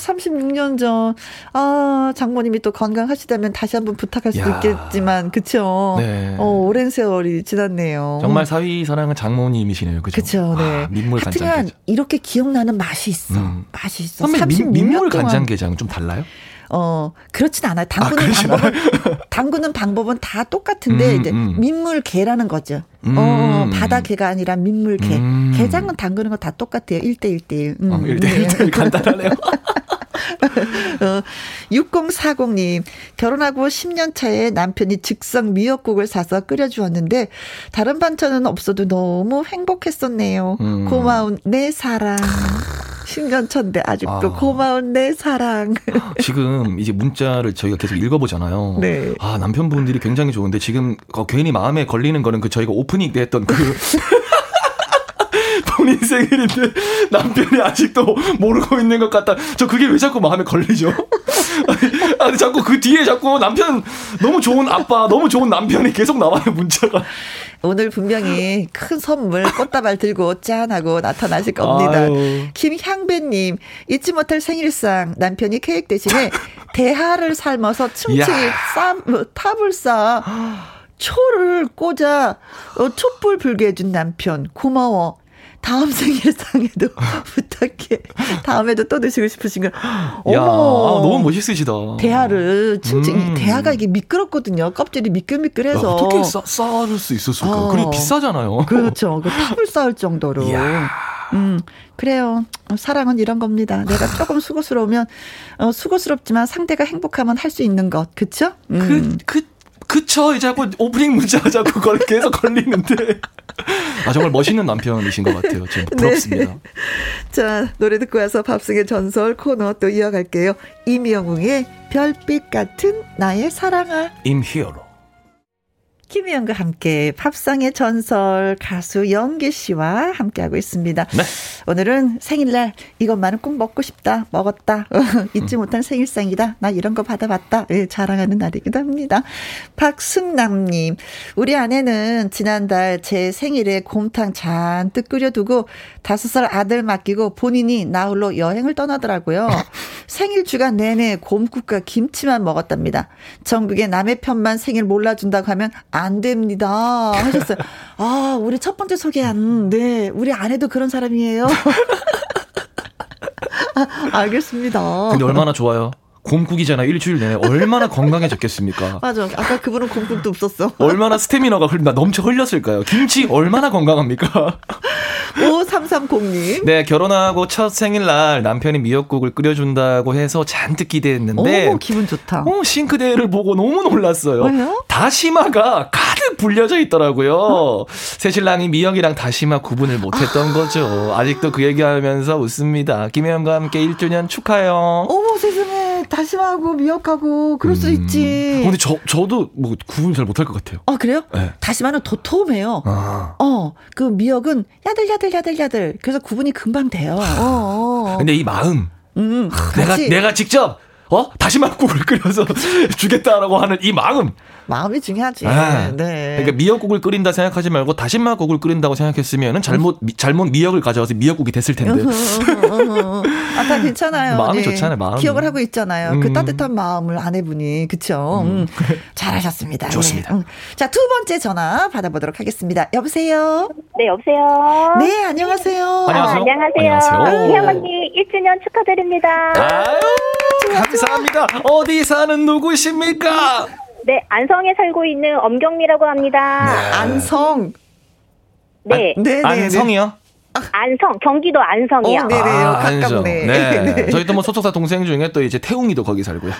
36년 전, 아, 장모님이 또 건강하시다면 다시 한번 부탁할 수도 야. 있겠지만, 그쵸? 네. 어, 오랜 세월이 지났네요. 정말 사위 사랑은 장모님이시네요. 그죠? 그쵸, 네. 아, 민물 간장게장. 이렇게 기억나는 맛이 있어. 음. 맛이 있어. 선배, 민, 민물 간장게장은 좀 달라요? 어, 그렇진 않아요. 담그는 아, 방법은, 담그는 방법은 다 똑같은데, 음, 이제, 음. 민물개라는 거죠. 음. 어, 바다개가 아니라 민물개. 음. 게장은 담그는 거 다 똑같아요. 1대1대1. 음. 어, 1대1대1 간단하네요. 어, 6040님, 결혼하고 10년 차에 남편이 즉석 미역국을 사서 끓여주었는데, 다른 반찬은 없어도 너무 행복했었네요. 음. 고마운 내 사랑. 10년 차인데 아직도 아. 고마운 내 사랑. 지금 이제 문자를 저희가 계속 읽어보잖아요. 네. 아, 남편분들이 굉장히 좋은데 지금 괜히 마음에 걸리는 거는 그 저희가 오프닝 때 했던 그 본인 생일인데 남편이 아직도 모르고 있는 것 같다. 저 그게 왜 자꾸 마음에 걸리죠? 아니, 아니 자꾸 그 뒤에 자꾸 남편 너무 좋은 아빠, 너무 좋은 남편이 계속 나와요 문자가. 오늘 분명히 큰 선물 꽃다발 들고 짠하고 나타나실 겁니다. 아유. 김향배님 잊지 못할 생일상 남편이 케이크 대신에 대하를 삶아서 층층이 쌈 뭐, 탑을 쌓아 초를 꽂아 어, 촛불 불게 해준 남편 고마워. 다음 생일상에도 부탁해. 다음에도 또 드시고 싶으신 거. 어머. 야, 아, 너무 멋있으시다. 대하를 층층 음. 대하가 이게 미끄럽거든요. 껍질이 미끌미끌해서. 야, 어떻게 싸, 쌓을 수 있었을까? 어. 그리 비싸잖아요. 그렇죠. 그 탑을 쌓을 정도로. 이야. 음, 그래요. 사랑은 이런 겁니다. 내가 조금 수고스러우면, 어, 수고스럽지만 상대가 행복하면 할 수 있는 것. 그쵸? 음. 그, 그, 그쵸. 이제 자꾸 오프닝 문자가 자꾸 걸, 계속 걸리는데. 아, 정말 멋있는 남편이신 것 같아요. 지금 네. 부럽습니다. 네. 자, 노래 듣고 와서 밥승의 전설 코너 또 이어갈게요. 임영웅의 별빛 같은 나의 사랑아. 임히어로. 김희영과 함께 팝상의 전설 가수 영기 씨와 함께하고 있습니다. 네. 오늘은 생일날 이것만은 꼭 먹고 싶다. 먹었다. 잊지 못한 생일상이다. 나 이런 거 받아봤다. 예, 자랑하는 날이기도 합니다. 박승남님, 우리 아내는 지난달 제 생일에 곰탕 잔뜩 끓여두고 다섯 살 아들 맡기고 본인이 나홀로 여행을 떠나더라고요. 생일 주간 내내 곰국과 김치만 먹었답니다. 전국의 남의 편만 생일 몰라준다고 하면 안 됩니다. 하셨어요. 아, 우리 첫 번째 소개한, 네, 우리 아내도 그런 사람이에요. 아, 알겠습니다. 근데 얼마나 좋아요. 곰국이잖아 일주일 내내 얼마나 건강해졌겠습니까? 맞아. 아까 그분은 곰국도 없었어. 얼마나 스태미너가 흘, 넘쳐 흘렸을까요? 김치 얼마나 건강합니까? 5330님. 네, 결혼하고 첫 생일날 남편이 미역국을 끓여준다고 해서 잔뜩 기대했는데. 오, 기분 좋다. 어, 싱크대를 보고 너무 놀랐어요. 왜요? 다시마가 가득 불려져 있더라고요. 어? 새신랑이 미역이랑 다시마 구분을 못했던 아. 거죠. 아직도 그 얘기하면서 웃습니다. 김혜영과 함께 1주년 축하해요. 어머, 세상에. 다시마하고 미역하고 그럴 수 음. 있지. 어, 근데 저 저도 뭐 구분 잘 못할 것 같아요. 아 그래요? 네. 다시마는 도톰해요. 아. 어그 미역은 야들야들야들야들. 그래서 구분이 금방 돼요. 어, 어. 근데 이 마음. 음, 내가 내가 직접 어 다시마 국을 끓여서 주겠다라고 하는 이 마음. 마음이 중요하지. 아, 네. 그러니까 미역국을 끓인다 생각하지 말고 다시마국을 끓인다고 생각했으면은 잘못 미, 잘못 미역을 가져와서 미역국이 됐을 텐데. 아다 괜찮아요. 마음이 네. 좋잖아요. 마음. 기억을 하고 있잖아요. 그 음. 그 따뜻한 마음을 아내분이 그쵸. 음. 음. 잘하셨습니다. 좋습니다. 네. 자두 번째 전화 받아보도록 하겠습니다. 여보세요. 네 여보세요. 네 안녕하세요. 안녕하세요. 아, 안녕하세요. 이현 언니 1주년 축하드립니다. 아유 감사합니다. 어디 사는 누구십니까? 네, 안성에 살고 있는 엄경미라고 합니다. 네. 안성. 네. 아, 네, 네, 네. 안성이요? 안성, 경기도 안성이요. 어, 네네요. 아, 가깝네. 네. 네. 저희도 뭐 소속사 동생 중에 또 이제 태웅이도 거기 살고요.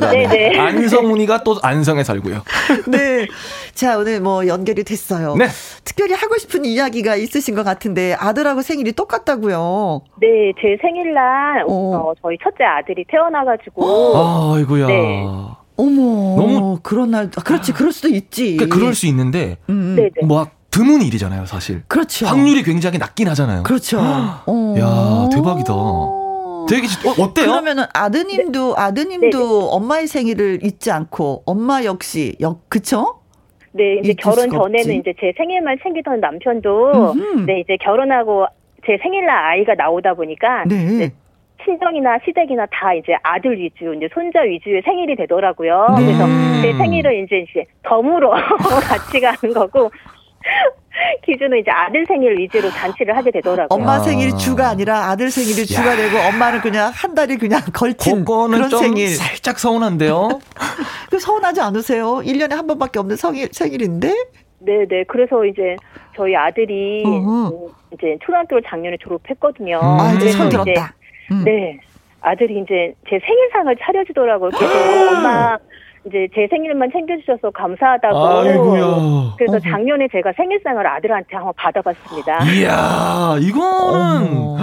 네네. 안성훈이가 또 안성에 살고요. 네. 자, 오늘 뭐 연결이 됐어요. 네. 특별히 하고 싶은 이야기가 있으신 것 같은데 아들하고 생일이 똑같다고요. 네, 제 생일날 어. 어 저희 첫째 아들이 태어나가지고. 아, 아이고야. 네. 어머. 너무 그런 날 그렇지 그럴 수도 있지. 그러니까 그럴 수 있는데 음. 뭐 드문 일이잖아요, 사실. 그렇죠. 확률이 굉장히 낮긴 하잖아요. 그렇죠. 어. 야, 대박이다. 되게 어, 어때요? 그러면은 아드님도 네. 아드님도 네. 엄마의 생일을 잊지 않고 엄마 역시 역 그쵸? 네, 이제 결혼 전에는. 이제 제 생일만 챙기던 남편도 음흠. 네, 이제 결혼하고 제 생일날 아이가 나오다 보니까 네. 친정이나 시댁이나 다 이제 아들 위주, 이제 손자 위주의 생일이 되더라고요. 네. 그래서 제 생일을 이제 이제 덤으로 같이 가는 거고 기준은 이제 아들 생일 위주로 잔치를 하게 되더라고요. 엄마 생일이 주가 아니라 아들 생일이 주가 되고 엄마는 그냥 한 달이 그냥 걸친 그런 생일. 살짝 서운한데요. 그 서운하지 않으세요? 1년에 한 번밖에 없는 생일, 생일인데? 네 네. 그래서 이제 저희 아들이 어허. 이제 초등학교를 작년에 졸업했거든요. 아, 이제 처음 들었다. 음. 네. 아들이 이제 제 생일상을 차려주더라고요. 그래서 엄마 이제 제 생일만 챙겨주셔서 감사하다고. 아이고야. 그래서 작년에 제가 생일상을 아들한테 한번 받아봤습니다. 이야, 이거는.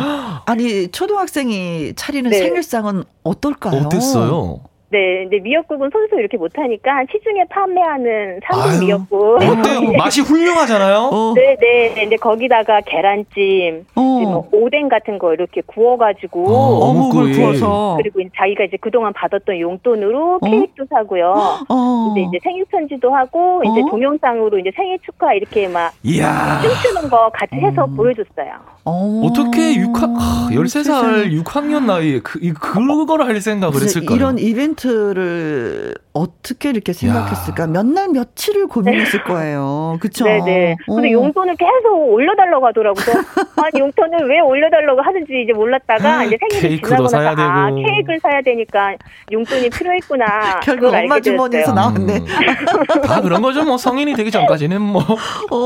아니, 초등학생이 차리는 네. 생일상은 어떨까요? 어땠어요? 네, 근데 미역국은 손수 이렇게 못하니까 시중에 판매하는 삼성 미역국. 어때요? 맛이 훌륭하잖아요? 어. 네, 네, 네. 근데 거기다가 계란찜, 어. 뭐 오뎅 같은 거 이렇게 구워가지고. 어, 어묵을 구워서. 그리고 자기가 이제 그동안 받았던 용돈으로 어? 케이크도 사고요. 어. 이제 이제 생일 편지도 하고, 이제 어? 동영상으로 이제 생일 축하 이렇게 막. 이야. 춤추는 거 같이 해서 음. 보여줬어요. 어떻게 6학, 13살 6학년 나이에 그, 그걸 할 생각을 했을까요? 이런 이벤트 를 어떻게 이렇게 생각했을까? 몇날 며칠을 고민했을 거예요. 그쵸? 네네. 근데 어. 용돈을 계속 올려달라고 하더라고요. 아니, 용돈을 왜 올려달라고 하는지 이제 몰랐다가 이제 생일이 지나고 나서 아, 케이크를 사야 되니까 용돈이 필요했구나. 결국 엄마 주머니에서 나왔네. 음. 다 그런 거죠. 뭐 성인이 되기 전까지는 뭐. 어,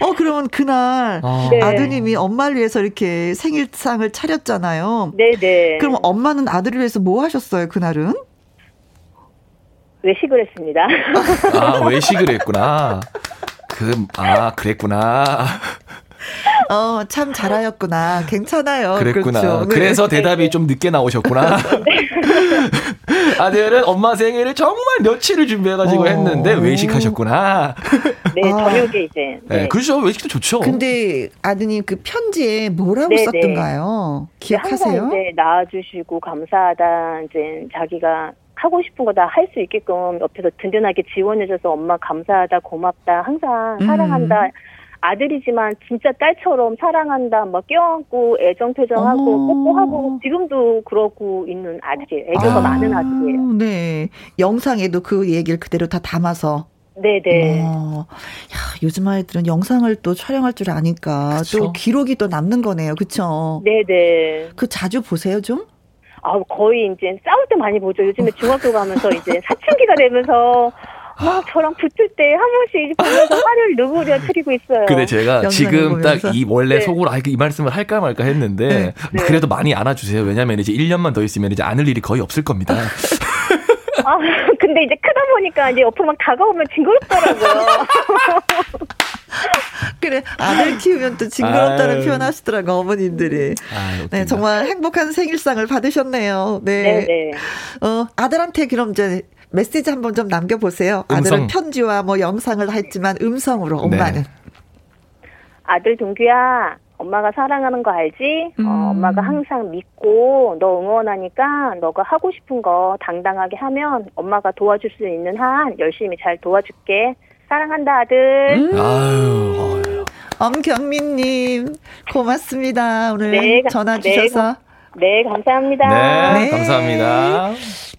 어 그러면 그날 아. 네. 아드님이 엄마를 위해서 이렇게 생일상을 차렸잖아요. 네네. 그럼 엄마는 아들을 위해서 뭐 하셨어요, 그날은? 외식을 했습니다. 아, 외식을 했구나. 그, 아, 그랬구나. 어, 참 잘하였구나. 괜찮아요. 그랬구나. 그렇죠. 네. 그래서 대답이 좀 늦게 나오셨구나. 아들은 엄마 생일을 정말 며칠을 준비해가지고 어. 했는데 외식하셨구나. 네, 아. 저녁에 이제. 네. 네. 그렇죠. 외식도 좋죠. 근데 아드님 그 편지에 뭐라고 네, 네. 썼던가요? 기억하세요? 항상 이제 낳아주시고 감사하다. 이제 자기가 하고 싶은 거 다 할 수 있게끔 옆에서 든든하게 지원해줘서 엄마 감사하다, 고맙다, 항상 음. 사랑한다. 음. 아들이지만 진짜 딸처럼 사랑한다, 막 껴안고 애정 표정하고 뽀뽀하고 지금도 그러고 있는 아들이에요. 애교가 아, 많은 아들이에요. 네. 영상에도 그 얘기를 그대로 다 담아서 네네. 어, 야, 요즘 아이들은 영상을 또 촬영할 줄 아니까 그쵸? 또 기록이 또 남는 거네요. 그쵸? 네네. 그 자주 보세요, 좀? 아, 거의 이제 싸울 때 많이 보죠. 요즘에 중학교 가면서 이제 사춘기가 되면서 막 저랑 붙을 때 한 번씩 보면서 화를 누구려 트리고 있어요. 근데 제가 지금 딱 이 원래 네. 속으로 아, 이 말씀을 할까 말까 했는데 네. 네. 그래도 많이 안아주세요. 왜냐면 이제 1년만 더 있으면 이제 안을 일이 거의 없을 겁니다. 아, 근데 이제 크다 보니까 이제 옆으로 막 다가오면 징그럽더라고요. 그래 아들 키우면 또 징그럽다는 아유. 표현 하시더라고 어머님들이. 아유, 네 정말 행복한 생일상을 받으셨네요. 네. 네네. 네. 어 아들한테 그럼 이제 메시지 한번 좀 남겨보세요. 음성. 아들은 편지와 뭐 영상을 했지만 음성으로 엄마는. 네. 아들 동규야 엄마가 사랑하는 거 알지? 어, 음. 어, 엄마가 항상 믿고 너 응원하니까 너가 하고 싶은 거 당당하게 하면 엄마가 도와줄 수 있는 한 열심히 잘 도와줄게. 사랑한다 아들. 음. 아유, 엄경민님 고맙습니다. 오늘 네, 전화 네, 주셔서. 네, 네 감사합니다. 네, 네. 감사합니다.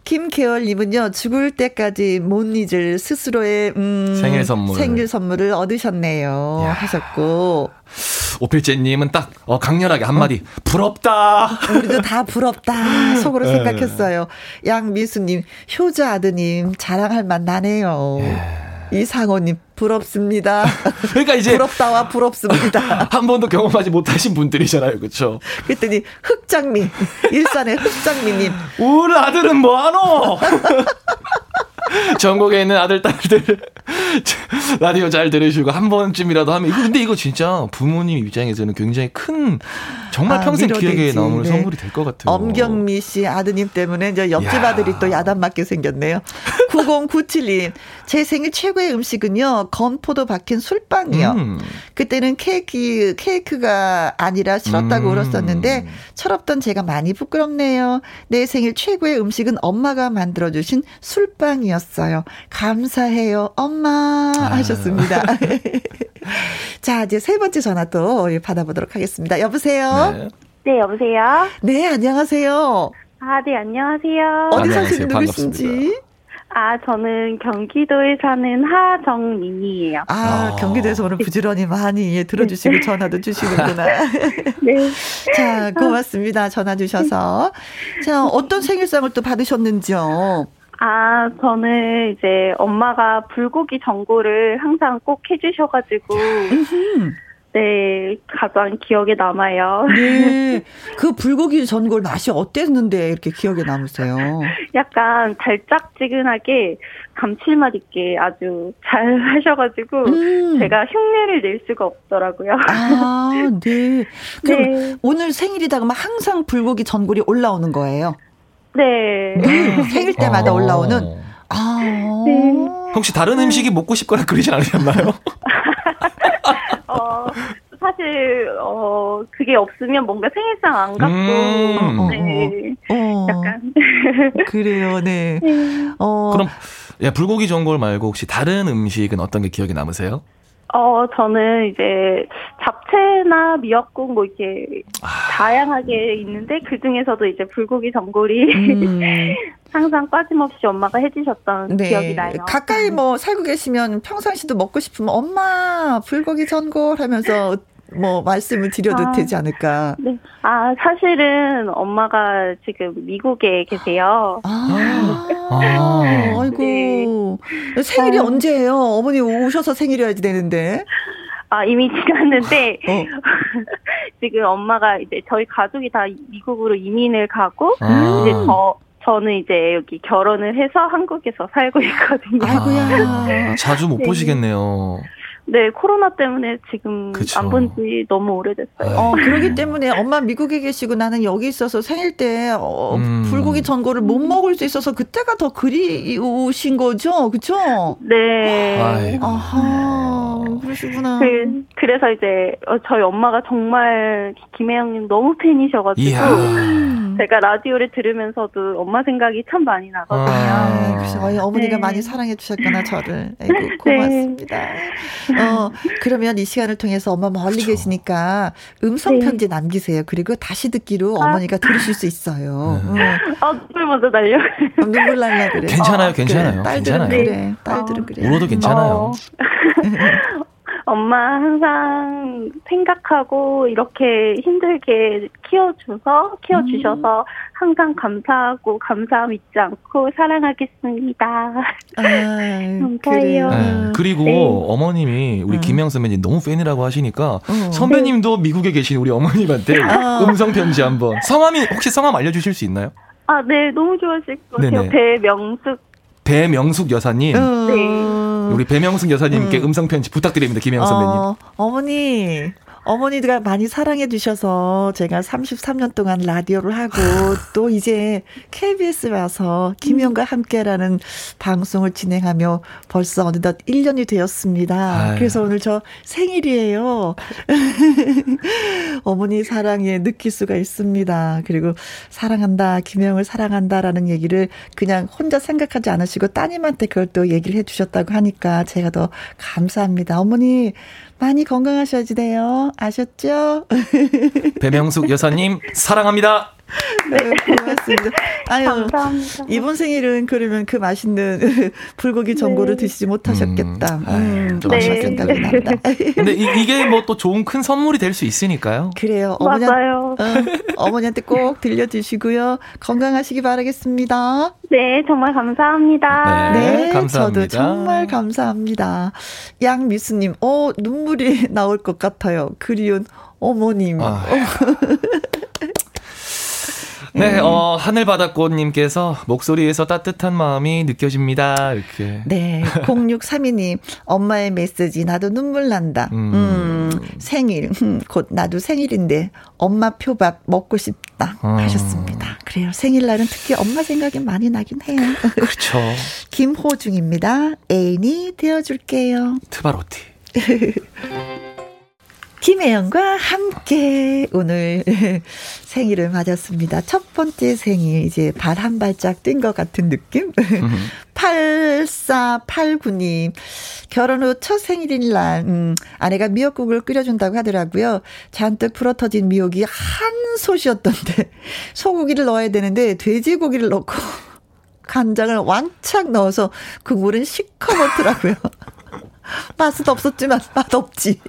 김계월님은요 죽을 때까지 못 잊을 스스로의 음, 생일 선물 생일 선물을 얻으셨네요 야. 하셨고 오필재님은 딱 어, 강렬하게 한마디 어? 부럽다. 우리도 다 부럽다 속으로 네. 생각했어요. 양미수님 효자 아드님 자랑할 만 나네요. 예. 이상호님 부럽습니다. 그러니까 이제 부럽다와 부럽습니다. 한 번도 경험하지 못하신 분들이잖아요, 그렇죠? 그랬더니 흑장미 일산의 흑장미님 우리 아들은 뭐하노? 전국에 있는 아들 딸들 라디오 잘 들으시고 한 번쯤이라도 하면 이거 근데 이거 진짜 부모님 입장에서는 굉장히 큰 정말 아, 평생 기억에 남을 네. 선물이 될 것 같아요. 엄경미 씨 아드님 때문에 이제 옆집 야. 아들이 또 야단 맞게 생겼네요. 9097님 제 생일 최고의 음식은요 건포도 박힌 술빵이요. 음. 그때는 케이크 케이크가 아니라 싫었다고 음. 울었었는데 철없던 제가 많이 부끄럽네요. 내 생일 최고의 음식은 엄마가 만들어주신 술빵이었어요. 감사해요, 엄마 아. 하셨습니다. 자 이제 세 번째 전화 또 받아보도록 하겠습니다. 여보세요. 네. 네, 여보세요? 네, 안녕하세요. 아, 네, 안녕하세요. 어디 사시는 누구신지? 아, 저는 경기도에 사는 하정민이에요. 아, 아. 경기도에서 오늘 부지런히 많이 예, 들어주시고 네. 전화도 주시는구나. 네. 자, 고맙습니다. 전화 주셔서. 자, 어떤 생일상을 또 받으셨는지요? 아, 저는 이제 엄마가 불고기 전골을 항상 꼭 해주셔가지고. 네, 가장 기억에 남아요. 네. 그 불고기 전골 맛이 어땠는데 이렇게 기억에 남으세요? 약간 달짝지근하게 감칠맛 있게 아주 잘 하셔가지고 음. 제가 흉내를 낼 수가 없더라고요. 아, 네. 그럼 네. 오늘 생일이다 그러면 항상 불고기 전골이 올라오는 거예요? 네. 네. 생일 때마다 아. 올라오는. 아. 네. 혹시 다른 음식이 먹고 싶거나 그러진 않으셨나요? 어, 사실 어 그게 없으면 뭔가 생일상 안 갖고 음. 네. 어. 약간 그래요, 네. 네. 어. 그럼 야, 불고기 전골 말고 혹시 다른 음식은 어떤 게 기억에 남으세요? 어, 저는 이제 잡채나 미역국 뭐 이렇게 아. 다양하게 있는데 그 중에서도 이제 불고기 전골이 음. 항상 빠짐없이 엄마가 해주셨던 네. 기억이 나요. 가까이 뭐 살고 계시면 평상시도 먹고 싶으면 엄마 불고기 전골 하면서 뭐 말씀을 드려도 아, 되지 않을까? 네. 아 사실은 엄마가 지금 미국에 계세요. 아, 아 아이고 네. 생일이 아, 언제예요? 어머니 오셔서 생일이어야지 되는데. 아 이미 지났는데 어. 지금 엄마가 이제 저희 가족이 다 미국으로 이민을 가고 아. 이제 저 저는 이제 여기 결혼을 해서 한국에서 살고 있거든요. 아이고야. 자주 못 네. 보시겠네요. 네, 코로나 때문에 지금 안 본 지 너무 오래됐어요. 어, 그러기 때문에 엄마 미국에 계시고 나는 여기 있어서 생일 때 어, 음. 불고기 전골을 못 먹을 수 있어서 그때가 더 그리우신 거죠? 그쵸? 네. 아이고. 아하, 그러시구나. 그, 그래서 이제 어, 저희 엄마가 정말 김혜영님 너무 팬이셔가지고 이야. 제가 라디오를 들으면서도 엄마 생각이 참 많이 나거든요. 아, 그래서 어머니가 네. 많이 사랑해 주셨구나 저를. 아이고, 네. 고맙습니다. 네. 어, 그러면 이 시간을 통해서 엄마 멀리 그렇죠. 계시니까 음성 네. 편지 남기세요. 그리고 다시 듣기로 아. 어머니가 들으실 수 있어요. 네. 응. 아, 눈물 먼저 날려. 어, 눈물 날라 그래. 괜찮아요, 어, 괜찮아요. 그래. 딸들은 괜찮아요. 그래. 딸들은 어. 그래. 울어도 괜찮아요. 어. 엄마 항상 생각하고 이렇게 힘들게 키워줘서 키워주셔서 음. 항상 감사하고 감사함 잊지 않고 사랑하겠습니다. 아, 감사해요. 네. 그리고 네. 어머님이 우리 음. 김영 선배님 너무 팬이라고 하시니까 음. 선배님도 네. 미국에 계신 우리 어머님한테 아. 음성 편지 한번 성함이 혹시 성함 알려주실 수 있나요? 아, 네, 너무 좋아하실 것 같아요. 배명숙. 배명숙 여사님. 네. 우리 배명숙 여사님께 음. 성 편지 부탁드립니다, 김영 선배님. 어, 어머니. 어머니가 많이 사랑해 주셔서 제가 33년 동안 라디오를 하고 또 이제 KBS 와서 김영과 함께라는 방송을 진행하며 벌써 어느덧 1년이 되었습니다. 아유. 그래서 오늘 저 생일이에요. 어머니 사랑에 느낄 수가 있습니다. 그리고 사랑한다, 김영을 사랑한다라는 얘기를 그냥 혼자 생각하지 않으시고 따님한테 그걸 또 얘기를 해 주셨다고 하니까 제가 더 감사합니다. 어머니 많이 건강하셔야지 돼요. 아셨죠? 배명숙 여사님, 사랑합니다. 네, 고맙습니다. 아유, 감사합니다. 이번 생일은 그러면 그 맛있는 불고기 전골을 네. 드시지 못하셨겠다. 음, 음, 좀 네. 생각이 난다. 근데 이, 게 뭐 또 좋은 큰 선물이 될 수 있으니까요. 그래요. 어머니, 맞아요. 어, 머니한테꼭 들려주시고요. 건강하시기 바라겠습니다. 네, 정말 감사합니다. 네, 네 감사합니다. 저도 정말 감사합니다. 양미수님, 어, 눈물이 나올 것 같아요. 그리운 어머님. 아. 네, 음. 어, 하늘바다꽃님께서 목소리에서 따뜻한 마음이 느껴집니다. 이렇게. 네, 0632님, 엄마의 메시지, 나도 눈물 난다. 음, 음 생일, 음, 곧 나도 생일인데, 엄마 표밥 먹고 싶다. 어. 하셨습니다. 그래요. 생일날은 특히 엄마 생각이 많이 나긴 해요. 그렇죠. 김호중입니다. 애인이 되어줄게요. 트바로티. 김혜영과 함께 오늘 생일을 맞았습니다. 첫 번째 생일, 이제 발 한 발짝 뛴 것 같은 느낌? 8489님, 결혼 후 첫 생일인 날, 음, 아내가 미역국을 끓여준다고 하더라고요. 잔뜩 불어 터진 미역이 한 솥이었던데, 소고기를 넣어야 되는데, 돼지고기를 넣고, 간장을 왕창 넣어서 국물은 시커멓더라고요. 맛은 없었지만 맛없지.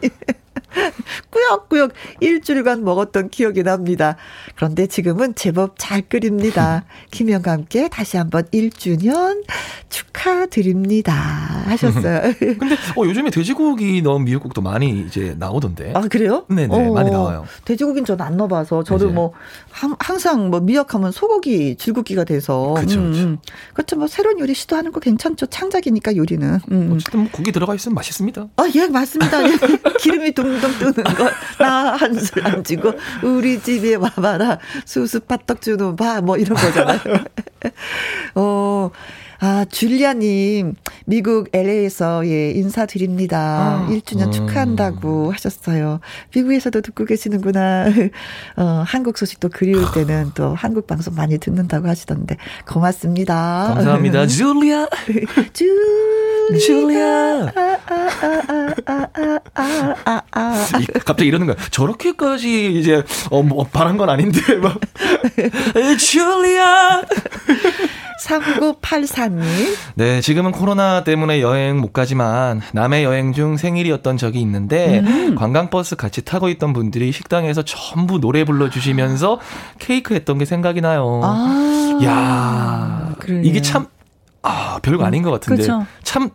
꾸역꾸역 일주일간 먹었던 기억이 납니다. 그런데 지금은 제법 잘 끓입니다. 김영과 함께 다시 한번 1주년 축하드립니다. 하셨어요. 근데 어, 요즘에 돼지고기 넣은 미역국도 많이 이제 나오던데. 아, 그래요? 네네, 어, 많이 나와요. 돼지고기는 저는 안 넣어봐서 저도 네. 뭐 항, 항상 뭐 미역하면 소고기 줄국기가 돼서. 그렇죠. 음, 그렇죠. 뭐 새로운 요리 시도하는 거 괜찮죠. 창작이니까 요리는. 음. 어쨌든 뭐 고기 들어가 있으면 맛있습니다. 아, 예, 맞습니다. 기름이 둥둥 뜨는 거나 한술 안 주고 우리 집에 와봐라 수수 팥떡 주는 봐뭐 이런 거잖아요. 어. 아, 줄리아님, 미국 LA에서, 예, 인사드립니다. 아, 1주년 음. 축하한다고 하셨어요. 미국에서도 듣고 계시는구나. 어, 한국 소식도 그리울 때는 또 한국 방송 많이 듣는다고 하시던데, 고맙습니다. 감사합니다. 줄리아. 줄리아. 갑자기 이러는 거야. 저렇게까지 이제, 어, 뭐, 바란 건 아닌데, 막. 줄리아. 3984님. 네, 지금은 코로나 때문에 여행 못 가지만 남의 여행 중 생일이었던 적이 있는데 음. 관광버스 같이 타고 있던 분들이 식당에서 전부 노래 불러주시면서 케이크 했던 게 생각이 나요. 아. 야 그래. 이게 참, 아, 별거 아닌 것 같은데. 그쵸. 참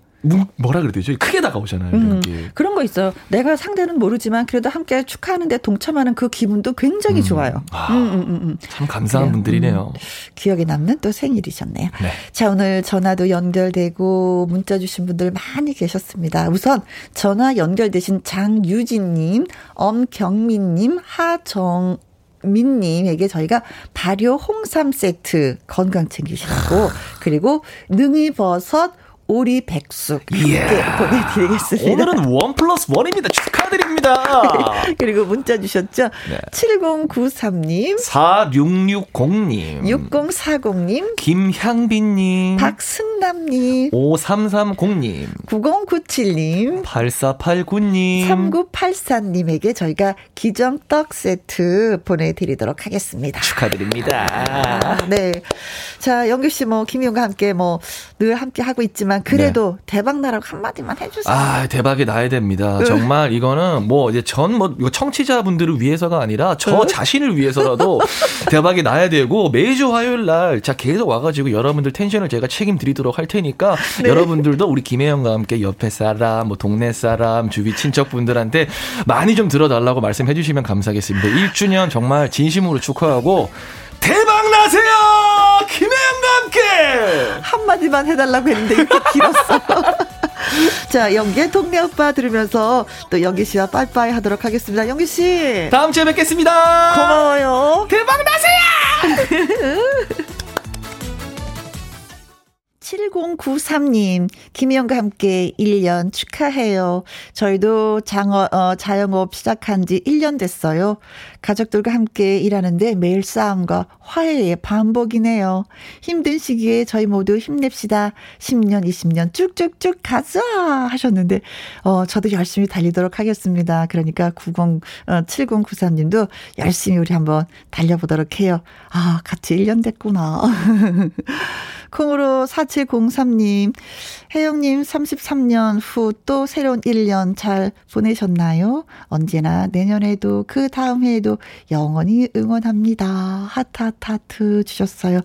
뭐라 그래야 되죠? 크게 다가오잖아요. 음, 그런 거 있어요. 내가 상대는 모르지만 그래도 함께 축하하는데 동참하는 그 기분도 굉장히 음. 좋아요. 아, 음, 음, 음, 참 감사한 그래요. 분들이네요. 기억에 남는 또 생일이셨네요. 네. 자, 오늘 전화도 연결되고 문자 주신 분들 많이 계셨습니다. 우선 전화 연결되신 장유진님, 엄경민님, 하정 민님에게 저희가 발효 홍삼 세트 건강 챙기시라고 그리고 능이버섯 오리 백숙 이렇게 보내드리겠습니다. 오늘은 원 플러스 원입니다. 축하드립니다. 그리고 문자 주셨죠? 네. 7093님, 4660님, 6040님, 김향빈님, 박승남님, 5330님, 9097님, 8489님, 3984님에게 저희가 기정떡 세트 보내드리도록 하겠습니다. 축하드립니다. 네. 자, 영규 씨 뭐, 김희용과 함께 뭐, 늘 함께 하고 있지만, 그래도 네. 대박 나라고 한마디만 해주세요. 아, 대박이 나야 됩니다. 정말 이 거는 뭐, 이제 전 뭐, 청취자분들을 위해서가 아니라 저 자신을 위해서라도 대박이 나야 되고, 매주 화요일 날, 자, 계속 와가지고 여러분들 텐션을 제가 책임드리도록 할 테니까, 네. 여러분들도 우리 김혜영과 함께 옆에 사람, 뭐, 동네 사람, 주위 친척분들한테 많이 좀 들어달라고 말씀해 주시면 감사하겠습니다. 1주년 정말 진심으로 축하하고, 대박 나세요! 김혜영과 함께! 한마디만 해달라고 했는데 이렇게 길었어. 자, 영기의 동네 오빠 들으면서 또 영기 씨와 빠이빠이 하도록 하겠습니다. 영기 씨. 다음 주에 뵙겠습니다. 고마워요. 대박 나세요! 7093님, 김희영과 함께 1년 축하해요. 저희도 장어, 어, 자영업 시작한 지 1년 됐어요. 가족들과 함께 일하는데 매일 싸움과 화해의 반복이네요. 힘든 시기에 저희 모두 힘냅시다. 10년, 20년 쭉쭉쭉 가자! 하셨는데, 어, 저도 열심히 달리도록 하겠습니다. 그러니까 90, 어, 7093님도 열심히 우리 한번 달려보도록 해요. 아, 같이 1년 됐구나. 콩으로 4703님, 혜영님 33년 후 또 새로운 1년 잘 보내셨나요? 언제나 내년에도 그 다음 해에 도 영원히 응원합니다. 하트, 하트, 하트 주셨어요.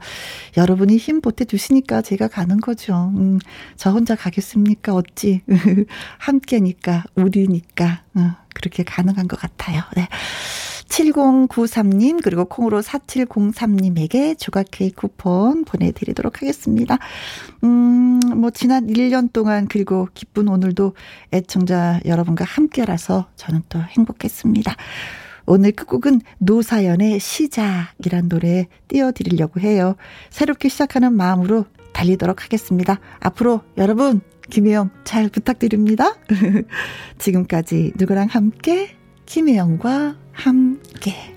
여러분이 힘 보태주시니까 제가 가는 거죠. 음, 저 혼자 가겠습니까? 어찌. 함께니까, 우리니까. 어, 그렇게 가능한 것 같아요. 네. 7093님, 그리고 콩으로 4703님에게 조각 케이크 쿠폰 보내드리도록 하겠습니다. 음, 뭐, 지난 1년 동안, 그리고 기쁜 오늘도 애청자 여러분과 함께라서 저는 또 행복했습니다. 오늘 끝곡은 노사연의 시작이란 노래 띄워드리려고 해요. 새롭게 시작하는 마음으로 달리도록 하겠습니다. 앞으로 여러분, 김혜영 잘 부탁드립니다. 지금까지 누구랑 함께? 김혜영과 함께.